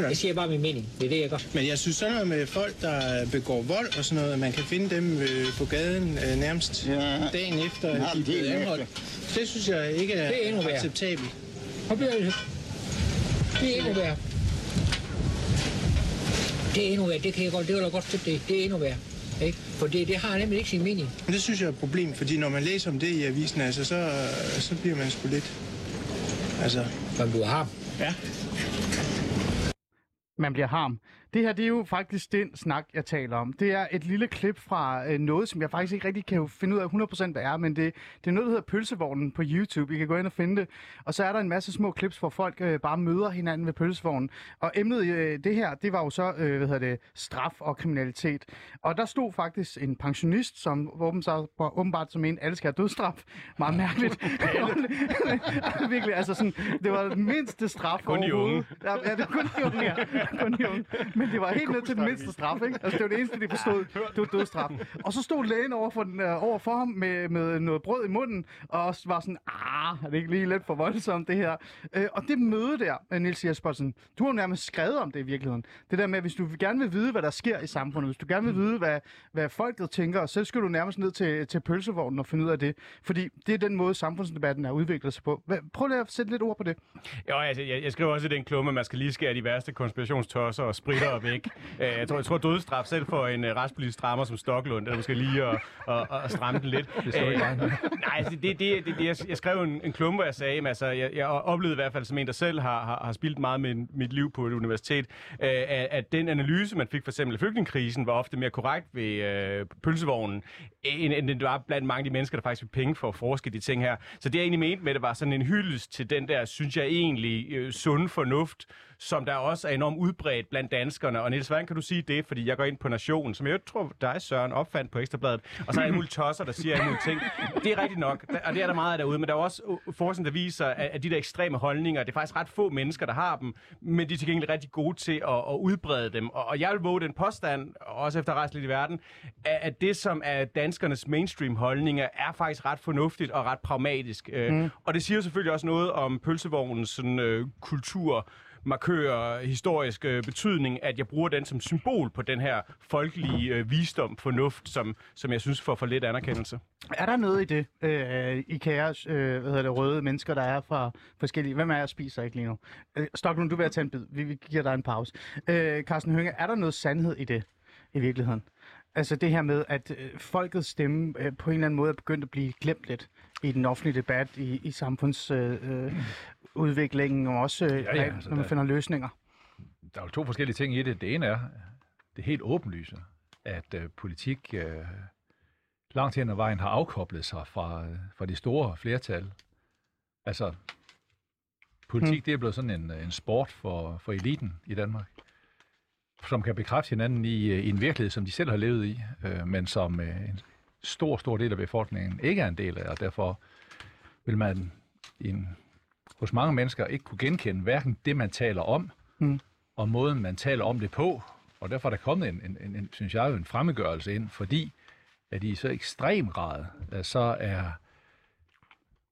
Jeg siger bare min mening. Det er det, jeg gør. Men jeg synes sådan noget med folk, der begår vold og sådan noget, at man kan finde dem øh, på gaden øh, nærmest Ja. dagen efter, Ja, at de er det er blevet anholdt. Det synes jeg ikke er, Det er endnu værre. acceptabelt. Og det er det er endnu værre. Det er endnu værre. Det kan jeg godt, det vil jeg godt støtte det. Det er endnu værre. Ikke? For det, det har nemlig ikke sin mening. Men det synes jeg er et problem, fordi når man læser om det i avisen, altså, så, så bliver man sgu lidt... Altså, Som du har. ja. man bliver harm. Det her, det er jo faktisk den snak, jeg taler om. Det er et lille klip fra øh, noget, som jeg faktisk ikke rigtig kan finde ud af 100% hvad er, men det, det er noget, der hedder Pølsevognen på YouTube. I kan gå ind og finde det. Og så er der en masse små klips, hvor folk øh, bare møder hinanden ved pølsevognen. Og emnet øh, det her, det var jo så, øh, hvad hedder det, straf og kriminalitet. Og der stod faktisk en pensionist, som åbenbart, som en, alle skal have dødsstraf. Meget mærkeligt. Virkelig, altså sådan, det var den mindste straf Kun de unge. ja, det var kun de unge, ja. Kun de unge. Men det var helt ned til den mindste straf, ikke? Altså, det var det eneste, de forstod. Det var dødsstraf. Og så stod lægen over for, den, øh, over for ham med, med noget brød i munden, og var sådan, ah, er det ikke lige lidt for voldsomt, det her? Øh, og det møde der, øh, Niels Jespersen, du har nærmest skrevet om det i virkeligheden. Det der med, hvis du gerne vil vide, hvad der sker i samfundet, hvis du gerne vil vide, hvad, hvad folket tænker, så skal du nærmest ned til, til pølsevognen og finde ud af det. Fordi det er den måde, samfundsdebatten er udviklet sig på. Hvad, prøv lige at sætte lidt ord på det. Jo, altså, jeg, jeg skriver også i den klumme, at man skal lige skære de værste konspirationstosser og spritter væk. Øh, jeg, tror, jeg tror, dødsstraf selv for en uh, retspolitisk strammer som Stoklund, der måske lige at, at, at stramme den lidt. Det står i Øh. Nej, altså, det, det, det, det, jeg, skrev en, en klumme, hvor jeg sagde, at altså, jeg, jeg oplevede i hvert fald som en, der selv har, har, har spildt meget med mit liv på et universitet, øh, at, at den analyse, man fik for eksempel af flygtningekrisen, var ofte mere korrekt ved øh, pølsevognen, end, end det var blandt mange af de mennesker, der faktisk fik penge for at forske de ting her. Så det, jeg egentlig mente med det, var sådan en hyldest til den der, synes jeg egentlig, øh, sunde fornuft, som der også er enormt udbredt blandt danskerne. Og Niels, hvordan kan du sige det? Fordi jeg går ind på Nationen, som jeg tror, dig, Søren, opfandt på Ekstrabladet, og så er alle mulige tosser, der siger alle mulige ting. Det er rigtigt nok, og det er der meget af derude, men der er også øh, forskning, der viser, at de der ekstreme holdninger, det er faktisk ret få mennesker, der har dem, men de er til gengæld rigtig gode til at, at udbrede dem. Og, jeg vil våge den påstand, også efter at lidt i verden, at, det, som er danskernes mainstream holdninger, er faktisk ret fornuftigt og ret pragmatisk. Mm. Og det siger selvfølgelig også noget om pølsevognens sådan, øh, kultur, markører historisk øh, betydning, at jeg bruger den som symbol på den her folkelige øh, visdom, fornuft, som, som jeg synes får for lidt anerkendelse. Er der noget i det, øh, I kære øh, hvad hedder det, røde mennesker, der er fra forskellige... Hvem er jeg spiser ikke lige nu? Øh, Stoklund, du vil have tage en bid. Vi, vi giver dig en pause. Øh, Carsten Hønge, er der noget sandhed i det, i virkeligheden? Altså det her med, at øh, folkets stemme øh, på en eller anden måde er begyndt at blive glemt lidt i den offentlige debat, i, i samfundsudviklingen, øh, øh udviklingen, og også øh, Ja, ja, ja, altså, når man der- finder løsninger. Der er jo to forskellige ting i det. Det ene er, det er helt åbenlyse, at øh, politik øh, langt hen ad vejen har afkoblet sig fra, øh, fra de store flertal. Altså, politik, Hmm. det er blevet sådan en, en sport for, for eliten i Danmark, som kan bekræfte hinanden i, øh, i en virkelighed, som de selv har levet i, øh, men som øh, en stor, stor del af befolkningen ikke er en del af, og derfor vil man i en, hos mange mennesker ikke kunne genkende hverken det, man taler om, Mm. og måden, man taler om det på. Og derfor er der kommet en, en, en, en synes jeg, en fremmedgørelse ind, fordi at i så ekstrem grad, så er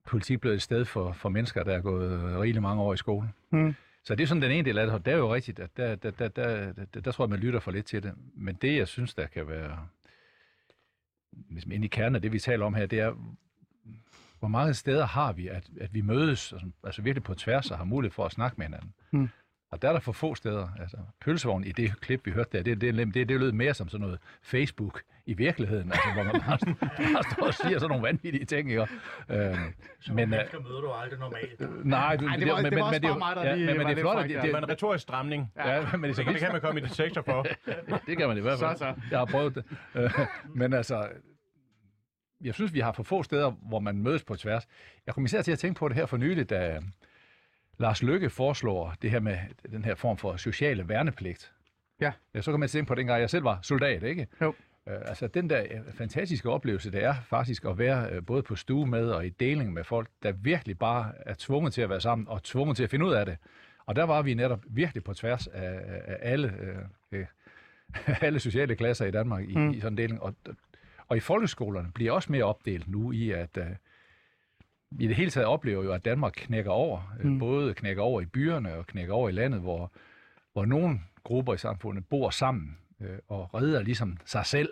politik blevet et sted for, for mennesker, der er gået rigtig mange år i skolen. Mm. Så det er sådan den ene del af det, og det er jo rigtigt, at der, der, der, der, der, der tror jeg, man lytter for lidt til det. Men det, jeg synes, der kan være ligesom inde i kernen af det, vi taler om her, det er, hvor mange steder har vi, at, at vi mødes, altså, altså virkelig på tværs og har mulighed for at snakke med hinanden. Mm. Og der er der for få steder. Altså, pølsevogn i det klip, vi hørte der, det, det, det, det, det lød mere som sådan noget Facebook i virkeligheden, altså, hvor man bare, bare står og siger sådan nogle vanvittige ting. Ikke? Øh, men, øh, mennesker møder du aldrig normalt. nej, du, Ej, det var- det var også er jo- bare mig, der ja, lige men, men det er flot, at det, det, Det var en retorisk stramning. Ja, men det, Så det kan man komme i detektor for. det kan man i hvert fald. Så, så. Jeg har prøvet det. Øh, Men altså, jeg synes, vi har for få steder, hvor man mødes på tværs. Jeg kom især til at tænke på det her for nyligt, da Lars Lykke foreslår det her med den her form for sociale værnepligt. Ja. ja så til at tænke på, dengang jeg selv var soldat, ikke? Jo. Øh, altså den der øh, fantastiske oplevelse, det er faktisk at være øh, både på stue med og i deling med folk, der virkelig bare er tvunget til at være sammen og tvunget til at finde ud af det. Og der var vi netop virkelig på tværs af, af alle, øh, øh, alle sociale klasser i Danmark i, mm. i sådan en deling. Og, og i folkeskolerne bliver også mere opdelt nu i, at øh, i det hele taget oplever jo, at Danmark knækker over. Mm. Mm. Både knækker over i byerne og knækker over i landet, hvor, hvor nogle grupper i samfundet bor sammen øh, og redder ligesom sig selv,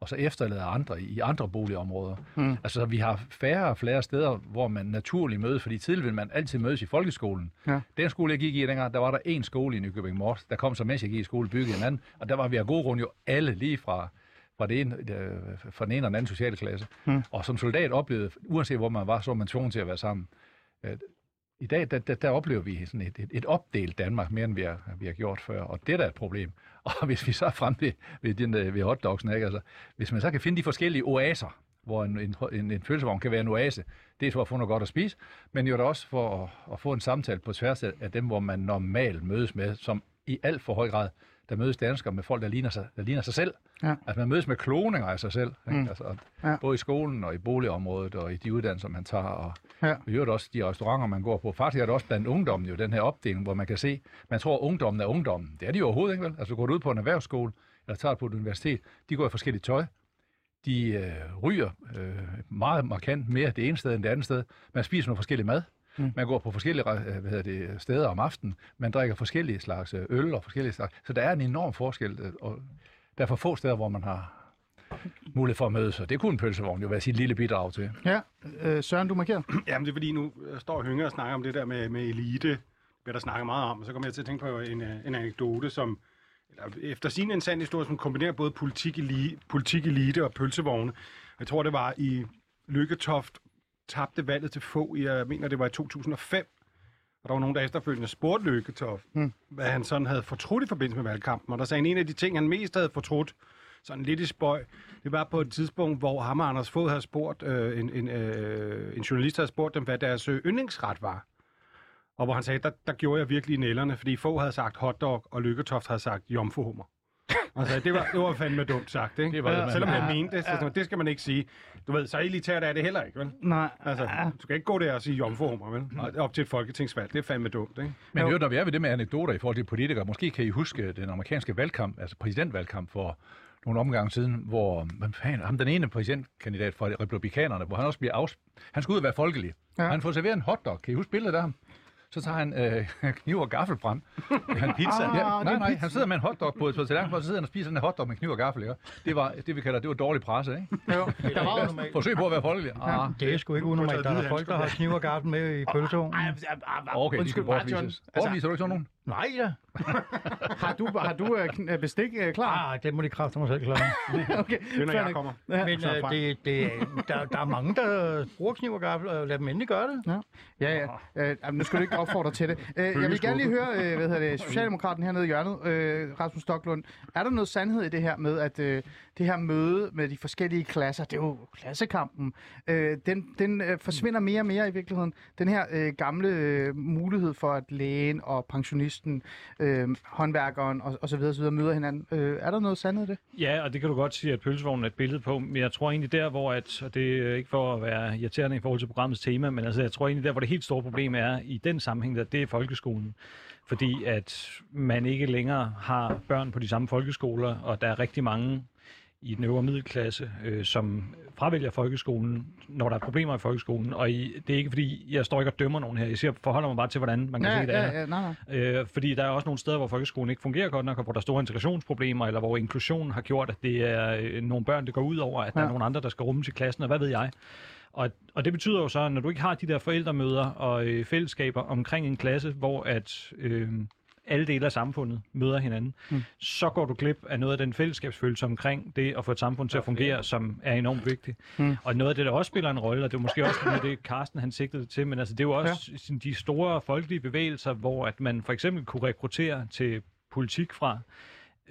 og så efterlader andre i andre boligområder. Mm. Altså, vi har færre og flere steder, hvor man naturligt mødes, fordi tidligere ville man altid mødes i folkeskolen. Ja. Den skole, jeg gik i dengang, der var der en skole i Nykøbing Mors. Der kom så, mens jeg gik i skole, bygget en anden, og der var vi af gode grunde jo alle lige fra, fra, det ene, øh, fra den ene og den anden sociale klasse. Mm. Og som soldat oplevede, uanset hvor man var, så var man tvunget til at være sammen. Øh, I dag, der, der, der oplever vi sådan et, et, et opdelt Danmark, mere end vi har, vi har gjort før, og det er da et problem. Og hvis vi så er fremme ved, ved, den, øh, ved hotdogsen, ikke? Altså, hvis man så kan finde de forskellige oaser, hvor en, en, en, en følelsevogn kan være en oase, det er for at få noget godt at spise, men jo da også for at, at få en samtale på tværs af af dem, hvor man normalt mødes med, som i alt for høj grad, der mødes danskere med folk, der ligner sig, der ligner sig selv. Ja. Altså man mødes med kloninger af sig selv, ikke? Mm. Altså, Ja. både i skolen og i boligområdet og i de uddannelser, man tager, og Ja. i øvrigt også de restauranter, man går på. Faktisk er det også blandt ungdommen jo den her opdeling, hvor man kan se, man tror, at ungdommen er ungdommen. Det er de jo overhovedet ikke, vel? Altså går du ud på en erhvervsskole, eller tager på et universitet, de går i forskellige tøj. De øh, ryger øh, meget markant mere det ene sted end det andet sted. Man spiser noget forskellig mad. Mm. Man går på forskellige øh, hvad hedder det, steder om aftenen. Man drikker forskellige slags øh, øl og forskellige slags. Så der er en enorm forskel. øh, Og der er for få steder, hvor man har mulighed for at mødes. Og det kunne en pølsevogn jo være sit lille bidrag til. Ja, øh, Søren, du markerer. Jamen, det er fordi, nu står Hønger og snakker om det der med, med elite, hvad der snakker meget om, og så kommer jeg til at tænke på en, en anekdote, som eller, efter sin en sand historie, som kombinerer både politik, elite, politik, elite og pølsevogne. Jeg tror, det var i Lykketoft tabte valget til få, i, jeg mener, det var i 2005, og der var nogen, der efterfølgende spurgte Lykketoft, Mm. hvad han sådan havde fortrudt i forbindelse med valgkampen, og der sagde han, en af de ting, han mest havde fortrudt, sådan lidt i spøj, det var på et tidspunkt, hvor ham og Anders Fod havde spurgt, øh, en, en, øh, en journalist havde spurgt dem, hvad deres øh, yndlingsret var. Og hvor han sagde, der, der gjorde jeg virkelig nælderne, fordi få havde sagt hotdog, og Lykketoft havde sagt jomfruhummer. Og så det var, det var fandme dumt sagt, ikke? Det var det, man- Selvom jeg mente det, så sådan, det skal man ikke sige. Du ved, så elitært er det heller ikke, vel? Nej, Altså, du skal ikke gå der og sige jomfruhummer, vel? Og Op til et folketingsvalg, det er fandme dumt, ikke? Men jo, når vi er ved det med anekdoter i forhold til politikere, måske kan I huske den amerikanske valgkamp, altså præsidentvalgkamp for nogle omgange siden, hvor hvad fanden, ham den ene præsidentkandidat for republikanerne, hvor han også bliver afs... Han skal ud og være folkelig. Ja. Han får serveret en hotdog. Kan I huske billedet af ham? Så tager han øh, kniv og gaffel frem. Han pizza. Ah, det ja, en nej, nej, pizza. han sidder med en hotdog på, på tallerkenen, og så sidder han og spiser den her hotdog med kniv og gaffel. Ikke? Det var det, vi kalder, det var dårlig presse, ikke? Jo, der var også... Forsøg på at være folkelig. Ah, Det er sgu ikke unormalt. Der er folk, der har kniv og garden med i pølsevognen. okay, de Undskyld skal bortvises. Altså- Bortviser du ikke sådan nogen? Nej da. Har du, har du øh, bestik øh, klar? Ah, det må de kræfte mig selv klare. Okay, Det er, når jeg kommer. Ja. Men øh, det, det, der, der er mange, der bruger kniv og gaffel, og lad dem endelig gøre det. Ja, ja. ja. Øh, nu skal du ikke opfordre til det. Øh, jeg vil gerne lige høre, øh, hvad hedder det, Socialdemokraten hernede i hjørnet, øh, Rasmus Stocklund. Er der noget sandhed i det her med, at øh, det her møde med de forskellige klasser, det er jo klassekampen, øh, den, den øh, forsvinder mere og mere i virkeligheden. Den her øh, gamle øh, mulighed for, at lægen og pensionisten, øh, håndværkeren og, og så videre, så videre møder hinanden. Øh, er der noget sandhed i det? Ja, og det kan du godt sige, at pølsevognen er et billede på, men jeg tror egentlig der, hvor at, og det er ikke for at være irriterende i forhold til programmets tema, men altså, jeg tror egentlig der, hvor det helt store problem er i den sammenhæng, der, det er folkeskolen. Fordi at man ikke længere har børn på de samme folkeskoler, og der er rigtig mange i den øvre middelklasse, øh, som fravælger folkeskolen, når der er problemer i folkeskolen. Og i, det er ikke fordi, jeg står ikke og dømmer nogen her. Jeg siger, forholder mig bare til, hvordan man kan Ja, se det ja, ja, nej, nej. Øh, fordi der er også nogle steder, hvor folkeskolen ikke fungerer godt nok, og hvor der er store integrationsproblemer, eller hvor inklusion har gjort, at det er øh, nogle børn, der går ud over, at der Ja. er nogle andre, der skal rummes i klassen, og hvad ved jeg. Og, og det betyder jo så, at når du ikke har de der forældremøder og øh, fællesskaber omkring en klasse, hvor at, øh, alle dele af samfundet møder hinanden, Mm. så går du glip af noget af den fællesskabsfølelse omkring det at få et samfund til at fungere, som er enormt vigtigt. Mm. Og noget af det, der også spiller en rolle, og det er måske også noget af det, Carsten han sigtede til, men altså, det er jo også ja. de store folkelige bevægelser, hvor at man for eksempel kunne rekruttere til politik fra,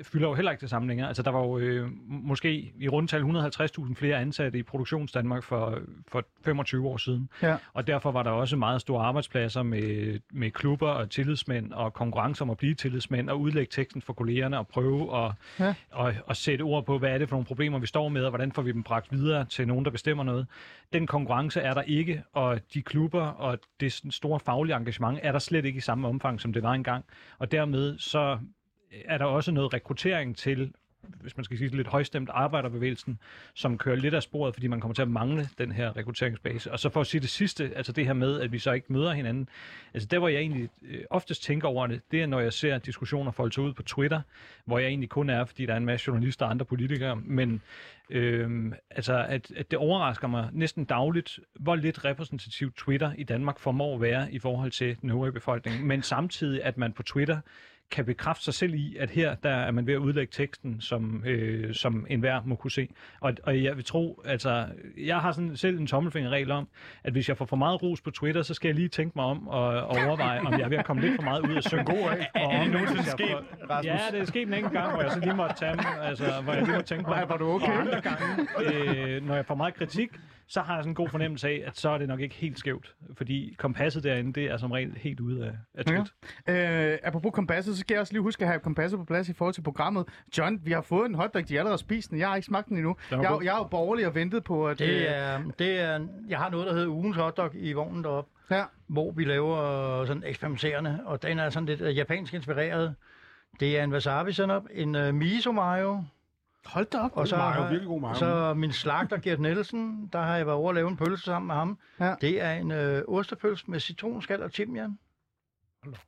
fylder jo heller ikke det samme længere. Altså, der var jo øh, måske i rundtal 150.000 flere ansatte i produktionsdanmark for, for 25 år siden. Ja. Og derfor var der også meget store arbejdspladser med, med klubber og tillidsmænd og konkurrence om at blive tillidsmænd og udlægge teksten for kollegerne og prøve at, Ja. og, og sætte ord på, hvad er det for nogle problemer, vi står med, og hvordan får vi dem bragt videre til nogen, der bestemmer noget. Den konkurrence er der ikke, og de klubber og det store faglige engagement er der slet ikke i samme omfang, som det var engang. Og dermed så er der også noget rekruttering til hvis man skal sige det lidt højstemt, arbejderbevægelsen, som kører lidt af sporet, fordi man kommer til at mangle den her rekrutteringsbase. Og så for at sige det sidste, altså det her med, at vi så ikke møder hinanden, altså der, hvor jeg egentlig øh, oftest tænker over det, det er, når jeg ser diskussioner folde sig ud på Twitter, hvor jeg egentlig kun er, fordi der er en masse journalister og andre politikere, men Øhm, altså, at, at det overrasker mig næsten dagligt, hvor lidt repræsentativ Twitter i Danmark formår at være i forhold til den øvrige befolkning. Men samtidig, at man på Twitter kan bekræfte sig selv i, at her der er man ved at udlægge teksten, som, øh, som enhver må kunne se. Og, og jeg vil tro, altså, jeg har sådan selv en tommelfingerregel om, at hvis jeg får for meget ros på Twitter, så skal jeg lige tænke mig om og, og overveje, om jeg er ved at komme lidt for meget ud af søvn. God af. Og Er det nogensinde sket, får-? Ja, det er sket en enkelt gang, hvor jeg så lige måtte tage altså, hvor jeg lige måtte tænke mig. Var du okay? Og andre gange, øh, når jeg får meget kritik, så har jeg sådan en god fornemmelse af, at så er det nok ikke helt skævt. Fordi kompasset derinde, det er som regel helt ude af, af trit. Ja. Øh, apropos kompasset, så skal jeg også lige huske at have kompasset på plads i forhold til programmet. John, vi har fået en hotdog, de allerede spist den. Jeg har ikke smagt den endnu. Den Jeg, god. jeg er jo borgerlig og ventet på, at... øh, Det er, det er, jeg har noget, der hedder ugens hotdog i vognen deroppe, Ja. hvor vi laver sådan eksperimenterende, og den er sådan lidt øh, japansk inspireret. Det er en wasabi senap, en uh, miso mayo, Hold da op. og så, mayo, virkelig god mayo. så min slagter Gert Nielsen, der har jeg været over at lave en pølse sammen med ham. Ja. Det er en øh, ostepølse med citronskal og timian.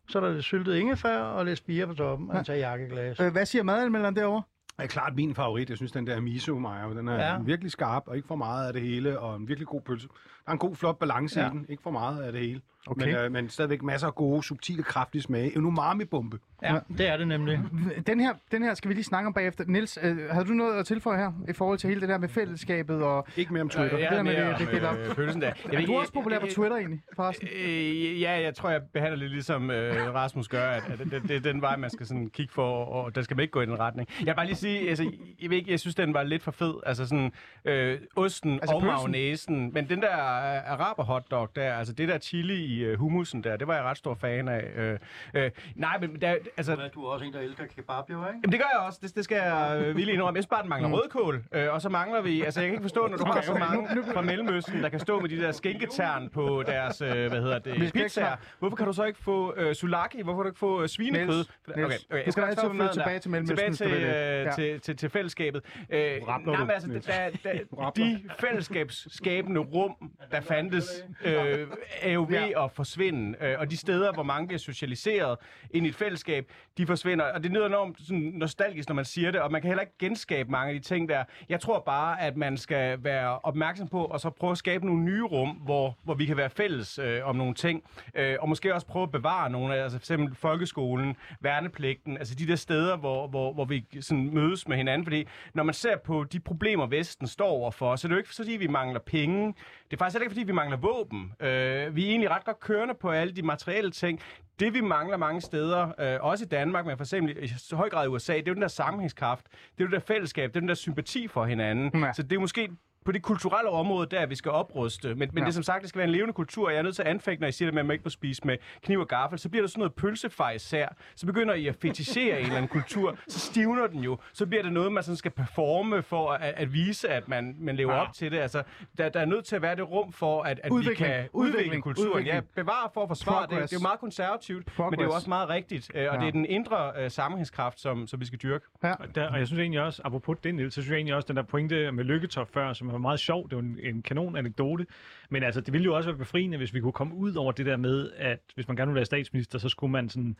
Så er der lidt syltet ingefær og lidt spire på toppen og en jakkeglas. Øh, hvad siger madanmelderen derovre? er klart min favorit. Jeg synes, den der miso mayo, den er Ja. ja. virkelig skarp, og ikke for meget af det hele, og en virkelig god pølse. Der er en god, flot balance ja. I den. Ikke for meget af det hele. Okay. Men, øh, men stadigvæk masser af gode, subtile, kraftige smage. En umami-bombe. Ja, det er det nemlig. Den her, den her skal vi lige snakke om bagefter. Nils, øh, havde du noget at tilføje her i forhold til hele det der med fællesskabet? Og, Ikke mere om Twitter. Øh, det ja, der med mere det- om, det- det der- øh, pølsen der. Jeg er du også populær på øh, Twitter egentlig, forresten? Øh, ja, jeg tror, jeg behandler det ligesom øh, Rasmus gør, at, at det, det er den vej, man skal sådan kigge for, og der skal man ikke gå i den retning. Jeg vil bare lige sige, altså, jeg, ved ikke, jeg synes, den var lidt for fed. Altså sådan, øh, osten Altså altså og pølsen? mayonnaisen. Men den der øh, araber hotdog der, altså det der chili i øh, hummusen der, det var jeg ret stor fan af. Øh, øh, nej, men der, altså... Du er også en, der elsker kebab, jo, ikke? Jamen det gør jeg også, det, det skal jeg øh, vildt indrømme. Jeg bare, den mangler rødkål, øh, og så mangler vi, altså jeg kan ikke forstå, når du har så mange fra Mellemøsten, der kan stå med de der skinketern på deres, øh, hvad hedder det, pizzaer. Hvorfor kan du så ikke få øh, sulaki? Hvorfor kan du ikke få øh, svinekød? Okay, Niels, okay, du skal altid flytte tilbage til Mellemøsten, Tilbage til, øh, Ja. til, til, til fællesskabet. Øh, nej, men altså, der, der, de fællesskabsskabende rum, der fandtes, øh, er jo ved at forsvinde. Øh, og de steder, hvor mange bliver socialiseret ind i et fællesskab, de forsvinder. Og det lyder enormt sådan, nostalgisk, når man siger det, og man kan heller ikke genskabe mange af de ting der. Jeg tror bare, at man skal være opmærksom på, og så prøve at skabe nogle nye rum, hvor, hvor vi kan være fælles øh, om nogle ting. Øh, og måske også prøve at bevare nogle af, altså eksempel folkeskolen, værnepligten, altså de der steder, hvor, hvor, hvor vi sådan mødes med hinanden. Fordi når man ser på de problemer, Vesten står overfor, så er det jo ikke fordi, vi mangler penge. Det er faktisk heller ikke, fordi vi mangler våben. Øh, vi er egentlig ret godt kørende på alle de materielle ting. Det vi mangler mange steder, øh, også i Danmark, men for eksempel i høj grad i USA, det er jo den der sammenhængskraft, det er jo det der fællesskab, det er den der sympati for hinanden. Ja. Så det er måske på det kulturelle område, der vi skal opruste. Men, men Ja. det er som sagt, det skal være en levende kultur, og jeg er nødt til at anfægte, når I siger det med, at man ikke må spise med kniv og gaffel, så bliver der sådan noget pølsefejs her. Så begynder I at fetishere en eller anden kultur, så stivner den jo. Så bliver det noget, man sådan skal performe for at, at vise, at man, man lever Ja. op til det. Altså, der, der er nødt til at være det rum for, at, at vi kan udvikle Udvikling. kulturen. Udvikling. Ja, bevare for at forsvare det. Progress. Det er jo meget konservativt, men det er jo Progress. også meget rigtigt. øh, Og Ja. det er den indre øh, sammenhængskraft, som, som vi skal dyrke. Ja. Og, der, og jeg synes egentlig også, apropos det, Niels, så synes jeg egentlig også, den der pointe med Lykketop før, som var meget sjov, det var en, en kanon anekdote, men altså, det ville jo også være befriende, hvis vi kunne komme ud over det der med, at hvis man gerne ville være statsminister, så skulle man sådan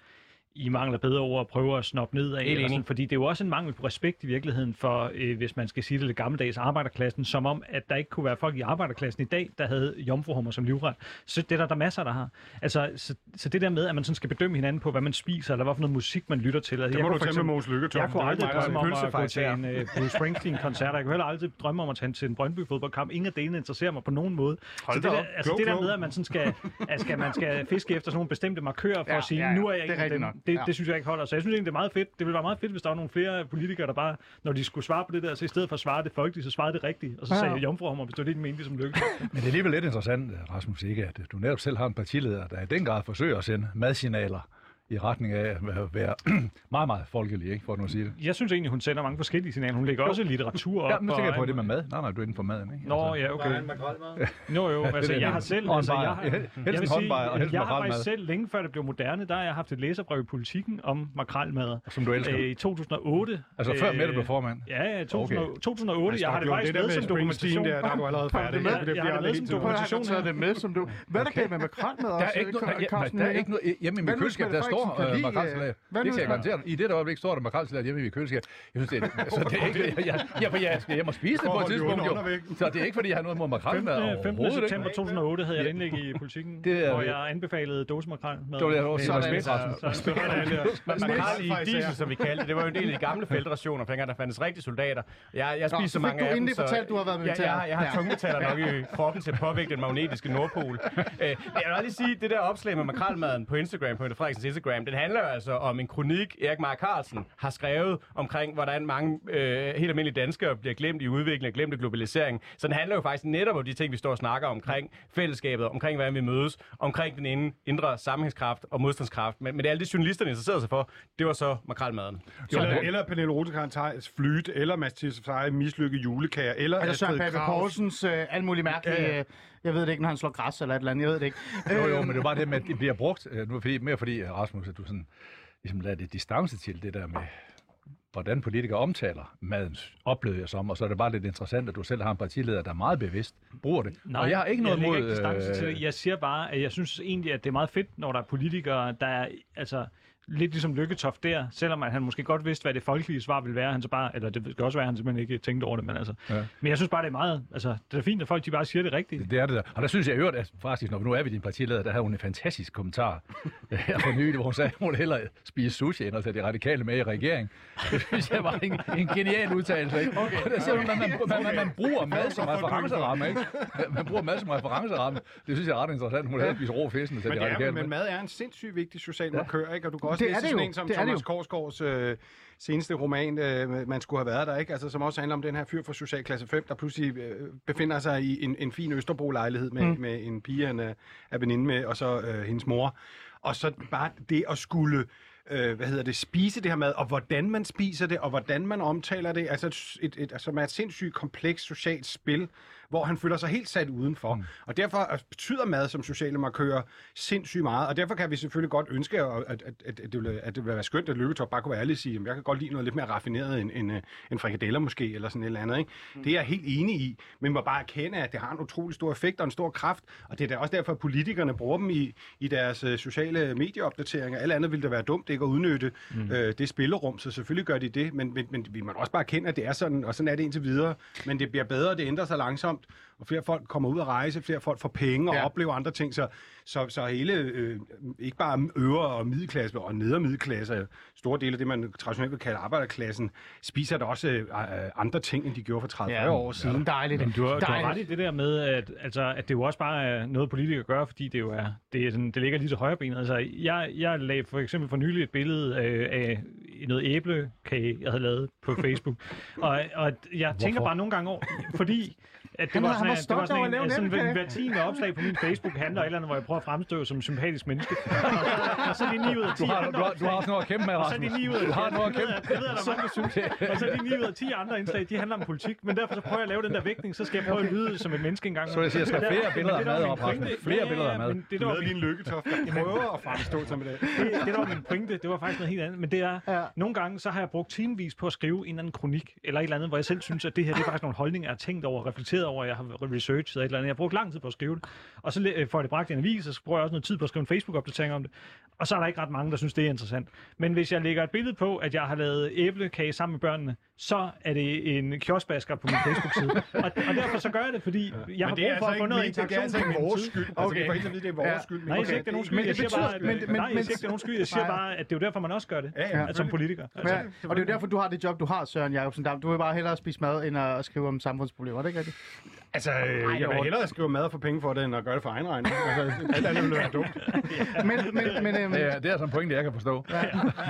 i mangel af bedre ord, prøver at snoppe ned af. Eller sådan, fordi det er jo også en mangel på respekt i virkeligheden for, øh, hvis man skal sige det lidt gammeldags, arbejderklassen, som om, at der ikke kunne være folk i arbejderklassen i dag, der havde jomfruhummer som livret. Så det er der, der er masser, der har. Altså, så, så det der med, at man sådan skal bedømme hinanden på, hvad man spiser, eller hvad for noget musik man lytter til. Altså, Det må kunne du tage med eksempel- Mogens Lykketoft. Jeg kunne Det aldrig drømme om at gå til en øh, Bruce Springsteen-koncert. Jeg kunne heller aldrig drømme om at tage til en Brøndby-fodboldkamp. Ingen af delene interesserer mig på nogen måde. Hold så da det, der, altså Klog, det der med, at man sådan skal, at skal, man skal fiske efter sådan nogle bestemte markører for Ja, at sige, ja, ja. nu er jeg Det ikke en Det, Ja. det synes jeg ikke holder. Så jeg synes egentlig, det er meget fedt. Det ville være meget fedt, hvis der var nogle flere politikere, der bare, når de skulle svare på det der, så i stedet for at svare det folkeligt, så svarede det rigtigt. Og så Ja. sagde jomfruhummer, hvis det var det, de mente, som lykke. Men det er alligevel lidt interessant, Rasmus, ikke, at du netop selv har en partileder, der i den grad forsøger at sende madsignaler i retning af at være meget, meget folkelig, ikke, for at nu at sige det. Jeg synes egentlig, hun sender mange forskellige signaler. Hun lægger også litteratur op. Ja, nu tænker jeg på det med mad. Nej, nej, du er inden for maden, ikke? Nå, ja, okay. Nå jo, altså det. jeg har selv... Altså, jeg, har, Helst jeg, vil sige, håndbajer, og helst jeg har makrelmad. faktisk selv, længe før det blev moderne, der har jeg haft et læserbrev i politikken om makrelmad. Som du elsker. Øh, I 2008. Altså før Øh, Mette blev formand. Ja, ja, 2000, Okay. 2008. Jeg har det faktisk det der med med som dokumentation. der, der er du allerede færdig. med? Det bliver Jeg har det med som dokumentation. Det med, som du... Hvad er der galt med makrel med Der er ikke noget, hjemme i mit køleskab, der står Kan øh, makrelsalat. øh, Det kan jeg garantere. I det øjeblik står der makrelsalat hjemme i mit køleskab. Jeg synes, det er, så det er ikke, jeg, jeg, jeg, jeg, jeg skal hjem og spise det på et tidspunkt. Jo. Så det er ikke, fordi jeg har noget mod makrelmad 15. 15. overhovedet. september ikke. 2008 havde jeg et indlæg i politikken, Det er- hvor jeg anbefalede dåsemakrel. med- Det var det, jeg også med Makrel i diesel, som vi kaldte det. Var jo en del af de gamle feltrationer, for dengang der fandtes rigtige soldater. Jeg, jeg spiser så mange af dem, endelig fortalt, du har været militær. jeg, jeg har Ja. tungmetaller nok i kroppen til at påvirke den magnetiske nordpol. Øh, jeg vil lige sige, det der opslag med makrelmaden på Instagram, på Mette Frederiksens Instagram, den handler jo altså om en kronik, Erik Mark Carlsen har skrevet omkring, hvordan mange øh, helt almindelige danskere bliver glemt i udvikling og glemt i globalisering. Så den handler jo faktisk netop om de ting, vi står og snakker omkring fællesskabet, omkring hvordan vi mødes, omkring den indre sammenhængskraft og modstandskraft. Men, men det er alle de journalisterne interesserede sig for, det var så makrelmaden. Eller, eller Pernille Rosenkrantz flyt, eller Mathias Seje mislykket julekager, eller Eller Søren Pape. Poulsens øh, alt muligt mærkelige... Ja, ja. Jeg ved det ikke, når han slår græs eller et eller andet. Jeg ved det ikke. Jo, jo, Øhm, men det er bare det med, at det bliver brugt. øh, Nu er fordi, mere fordi, Rasmus, at du sådan, ligesom lader det distance til det der med, hvordan politikere omtaler maden, oplevede jeg som, og så er det bare lidt interessant, at du selv har en partileder, der meget bevidst bruger det. Nej, og jeg har ikke noget jeg mod... ikke distance til øh, det. Jeg siger bare, at jeg synes egentlig, at det er meget fedt, når der er politikere, der er, altså, lidt ligesom Lykketoft der, selvom at han måske godt vidste, hvad det folkelige svar ville være, han så bare, eller det kan også være, at han simpelthen ikke tænkte over det, men altså. Ja. Men jeg synes bare, det er meget, altså, det er fint, at folk de bare siger det rigtigt. Det er det der. Og der synes jeg øvrigt, at faktisk, når vi nu er ved din partileder, der havde hun en fantastisk kommentar her for nylig, hvor hun sagde, at hun hellere spise sushi, end at tage de radikale med i regering. Det synes jeg var en, en genial udtalelse. Ikke? Okay. Der siger hun, at man, man, man, man, bruger mad som referenceramme. Ikke? Man bruger mad som referenceramme. Det synes jeg er ret interessant. Hun hellere spise rå fisk, end at tage Men, de det radikale men med. mad er en sindssygt vigtig social markør, ikke? Og du kan også Det er det sådan jo. en som Det Thomas. Korsgaards øh, seneste roman, øh, Man skulle have været der, ikke? Altså, som også handler om den her fyr fra Socialklasse 5, der pludselig øh, befinder sig i en, en fin Østerbro-lejlighed med, mm. med en pige, han er, er veninde med, og så øh, hendes mor. Og så bare det at skulle øh, hvad hedder det, spise det her mad, og hvordan man spiser det, og hvordan man omtaler det, altså et, et, et, som er et sindssygt komplekst socialt spil, hvor han føler sig helt sat udenfor. Mm. Og derfor øh, betyder mad som sociale markører sindssygt meget, og derfor kan vi selvfølgelig godt ønske, at, at, at, at, det, ville, at det ville være skønt, at Lykketop bare kunne være ærlig og sige, at jeg kan godt lide noget lidt mere raffineret end, end, øh, end frikadeller måske, eller sådan et eller andet. Ikke? Mm. Det er jeg helt enig i, men man må bare erkende, at det har en utrolig stor effekt og en stor kraft, og det er da også derfor, at politikerne bruger dem i, i deres øh, sociale medieopdateringer. Alt andet ville da være dumt ikke at udnytte mm. øh, det spillerum, så selvfølgelig gør de det, men, men, men vi må også bare erkende, at det er sådan, og sådan er det indtil videre, men det bliver bedre, det ændrer sig langsomt, og flere folk kommer ud at rejse, flere folk får penge og Ja. ja. oplever andre ting, så, så, så hele, øh, ikke bare øvre og middelklasse og nedre middelklasse, store dele af det, man traditionelt vil kalde arbejderklassen, spiser da også øh, andre ting, end de gjorde for 30-40 Ja, år siden. Dejligt. Men du har, du har Dejligt. ret i det der med, at, altså, at det jo også bare er noget, politikere gør, fordi det jo er, det, er sådan, det ligger lige til højre benet. Altså, jeg, jeg lagde for eksempel for nylig et billede øh, af noget æblekage, jeg havde lavet på Facebook. og, og jeg tænker bare nogle gange over, fordi at det Han var var- han sådan, var at det var sådan, at lave en, en sådan hver, hver tiende opslag på min Facebook handler et eller andet, hvor jeg prøver at fremstå som en sympatisk menneske. Og så, er de 9 ud af 10 Du har, andre du, har, du har også noget at kæmpe med, og så er Rasmus. de 9 ud af Du har noget at det ved kæmpe jeg- ved jeg, der er mange, der synes. Og så er de 9 ud af 10 andre indslag, de handler om politik. Men derfor så prøver jeg at lave den der vægtning, så skal jeg prøve at lyde som et menneske engang. Så jeg siger, jeg skal flere billeder af det, der var mad op, Rasmus. Flere billeder af mad. Det, der var din lykketoft, der prøver at fremstå som det. det, var min pointe, det var faktisk noget helt andet. Men det er, nogle gange, så har jeg brugt timevis på at skrive en eller anden kronik, eller et eller andet, hvor jeg selv synes, at det her, det er faktisk nogle holdninger, jeg har tænkt over og reflekteret irriteret over, at jeg har researchet et eller andet. Jeg har brugt lang tid på at skrive det. Og så øh, får jeg det bragt i en avis, og så bruger jeg også noget tid på at skrive en Facebook-opdatering om det. Og så er der ikke ret mange, der synes, det er interessant. Men hvis jeg lægger et billede på, at jeg har lavet æblekage sammen med børnene, så er det en kioskbasker på min Facebook-side. og, og derfor så gør jeg det, fordi jeg har Men det er brug for altså at få noget min- det er interaktion altså ikke vores skyld. Altså, det er for ikke at vide, det er vores skyld. Nej, jeg siger ikke, det er nogen skyld. Men Jeg det siger bare, betyder- at, men- men- nej, jeg siger ikke, det er nogen skyld. Jeg siger bare, at det er jo derfor, man også gør det. Ja, ja, at som politiker. Altså, Ja, og det er jo derfor, du har det job, du har, Søren Jacobsen Dam. Du vil bare hellere spise mad, end at skrive om samfundsproblemer. Er det ikke rigtigt? Altså, øh, jeg vil hellere skrive mad og få penge for det, end at gøre det for egen regning. Altså, alt andet ville være dumt. Men, men, men, øhm, Det er, det er sådan en pointe, jeg kan forstå.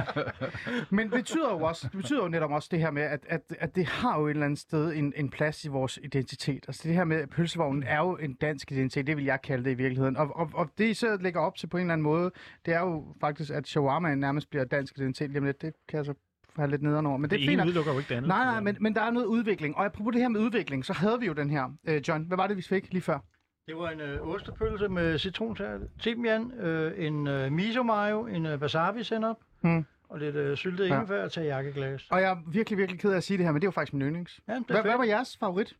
Men det betyder jo også, det betyder jo netop også det her med, at, at, at det har jo et eller andet sted en, en plads i vores identitet. Altså det her med, at pølsevognen er jo en dansk identitet, det vil jeg kalde det i virkeligheden. Og, og, og det I så lægger op til på en eller anden måde, det er jo faktisk, at shawarma nærmest bliver dansk identitet lidt. Det kan jeg så have lidt nederen over. Men det, det er ene udelukker jo ikke det andet. Nej, nej, men, men der er noget udvikling. Og apropos det her med udvikling, så havde vi jo den her. Øh, John, hvad var det, vi fik lige før? Det var en øh, ostepølse med citrontærte, timian, øh, en øh, miso mayo, en øh, wasabi senap Hmm. og lidt øh, syltet Ja. ja. ingefær og teriyaki-glas. Og jeg er virkelig, virkelig ked af at sige det her, men det jo faktisk min yndlings. Ja, det er Hvad, hvad var jeres favorit,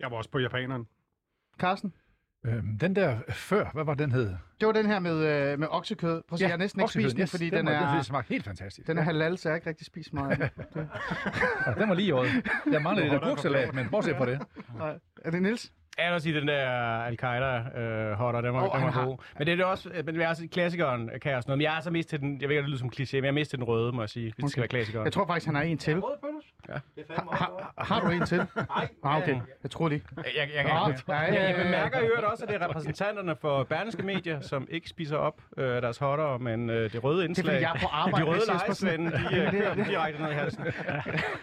Jeg var også på japaneren. Carsten? Øhm, den der før, hvad var den hed? Det var den her med, øh, med oksekød. Prøv at se, jeg har næsten ikke spist den, yes, fordi den, den, var, er, Den smagte helt fantastisk. den er halal, så jeg ikke rigtig spist meget. den. Ja, den var lige i øjet. Jeg mangler lidt af gurksalat, men bortset fra det. Nej. Er det Nils? Jeg vil også sige, den der Al-Qaida-hotter, den var, oh, den var har- god. Men det er det også, men det er også klassikeren, kan jeg også noget. Men jeg er så mest til den, jeg ved ikke, om det lyder som kliché, men jeg er mest til den røde, må jeg sige, hvis det skal være klassikeren. Jeg tror faktisk, han har en til. Rød pølse? Ja. Det er fandme Ha, også godt. har du en til? Nej. Ah, okay. Jeg tror det. Jeg, jeg, jeg, Nå, jeg, ja, jeg, ja, jeg ja, bemærker i øvrigt også, at det er repræsentanterne for Berlingske Medier, som ikke spiser op øh, deres hotter, men øh, det røde indslag. fordi jeg er på arbejde, De røde lejesvende, de øh, kører dem direkte ned i halsen.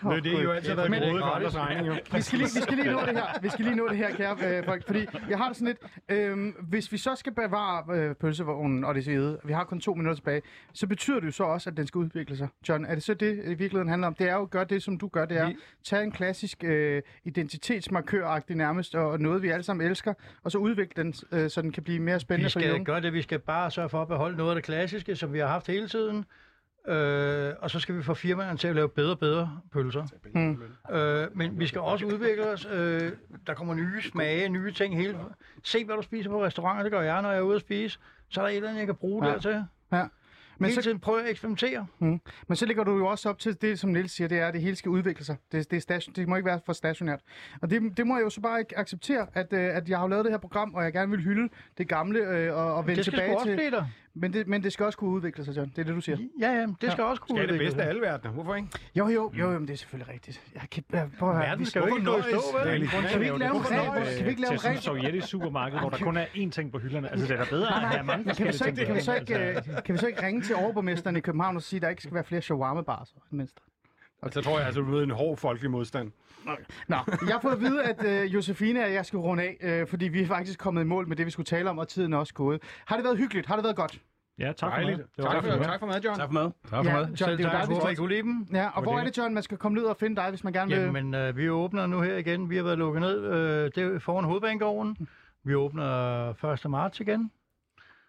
Det er det, jo altid har været Men- gode for andres regning. jo. Vi skal, lige, vi skal lige nå det her. Vi skal lige nå det her, kære øh, folk. Fordi jeg har det sådan lidt... Øh, hvis vi så skal bevare øh, pølsevognen og det svede, vi har kun to minutter tilbage, så betyder det jo så også, at den skal udvikle sig. John, er det så det, i virkeligheden handler om? Det er jo at gøre det, som du gør. Det er at tage en klassisk øh, identitetsmarkør nærmest, og noget, vi alle sammen elsker, og så udvikle den, øh, så den kan blive mere spændende Vi for de skal unge. gøre det, vi skal bare sørge for at beholde noget af det klassiske, som vi har haft hele tiden. Øh, og så skal vi få firmaerne til at lave bedre og bedre pølser. Mm. Øh, men vi skal også udvikle os. Øh, der kommer nye smage, nye ting hele Se, hvad du spiser på restauranter. Det gør jeg, når jeg er ude at spise. Så er der et eller andet, jeg kan bruge Ja. dertil. Ja. Men hele så, tiden prøve at eksperimentere. mm. Men så ligger du jo også op til det, som Niels siger, det er, at det hele skal udvikle sig. Det, det, er station, det må ikke være for stationært. Og det, det må jeg jo så bare ikke acceptere, at, øh, at jeg har lavet det her program, og jeg gerne vil hylde det gamle øh, og, og vende Det skal tilbage til... blive der. Men det, men det skal også kunne udvikle sig, John. Det er det, du siger. Ja, ja, det skal også kunne Skal det udvikle bedste af sig. alle verdener? Hvorfor ikke? Jo, jo, jo, jo men det er selvfølgelig rigtigt. Jeg kan, jeg, prøv at høre. Verden vi skal jo ikke gå i stå, vel? Kan vi ikke lave en regel? Kan vi ikke lave til en sådan regel? et sovjetisk supermarked, hvor der kun er én ting på hylderne. Altså, det er da bedre at have mange kan vi, så forskellige ikke, ting. kan, vi så Altså, ikke, kan vi så ikke ringe til overborgmesteren i København og sige, at der ikke skal være flere shawarma-bars? Mindst. Og så tror jeg, altså, du ved, en hård folkelig modstand. Nå, jeg har fået at vide, at øh, Josefine og jeg skal runde af, øh, fordi vi er faktisk kommet i mål med det, vi skulle tale om, og tiden er også gået. Har det været hyggeligt? Har det været godt? Ja, tak for Dejligt. det. Det var Tak tak for, for tak for mad, John. Tak for mad. Tak for Ja, mad. John, det er jo tak, dejligt. håber I kunne lide dem. Ja, og hvor er det, John, man skal komme ned og finde dig, hvis man gerne vil? Jamen, øh, vi åbner nu her igen. Vi har været lukket ned. Øh, det er foran hovedbanegården. Vi åbner 1. marts igen.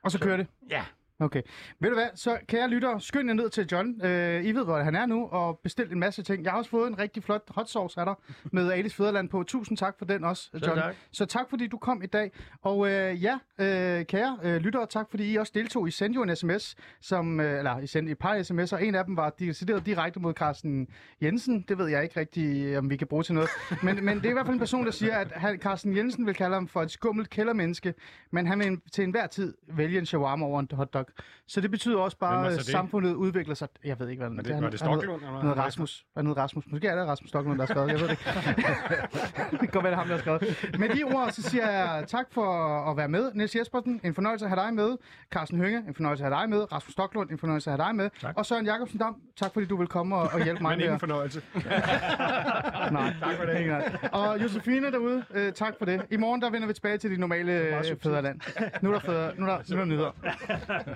Og så kører det? Ja. Okay. Ved du hvad, så kan jeg lytte skynd jer ned til John. Øh, I ved, hvor han er nu, og bestilt en masse ting. Jeg har også fået en rigtig flot hot sauce af dig, med Alice Føderland på. Tusind tak for den også, John. tak. Så tak, fordi du kom i dag. Og øh, ja, øh, kære øh, lyttere, tak fordi I også deltog. I sendte jo en sms, som, øh, eller I sendte et par sms'er. En af dem var decideret direkte mod Carsten Jensen. Det ved jeg ikke rigtig, om vi kan bruge til noget. Men, men det er i hvert fald en person, der siger, at han, Carsten Jensen vil kalde ham for et skummelt kældermenneske, men han vil til enhver tid vælge en shawarma over en hotdog. Så det betyder også bare, er at så det? samfundet udvikler sig. Jeg ved ikke, hvad Er det, er var det er noget- noget? Rasmus. Hvad noget Rasmus? Måske er det Rasmus Stocklund, der har skrevet. Jeg ved det ikke. det kan godt være, det er ham, der har skrevet. Med de ord, så siger jeg tak for at være med. Niels Jespersen, en fornøjelse at have dig med. Carsten Hønge, en fornøjelse at have dig med. Rasmus Stocklund, en fornøjelse at have dig med. Tak. Og Søren Jacobsen Dam, tak fordi du vil komme og, og hjælpe mig Men med ingen at... fornøjelse. Nej, tak for det. Og Josefine derude, øh, tak for det. I morgen der vender vi tilbage til de normale øh, fædreland. Nu er der, fædre, nu er der, nu er der nyheder.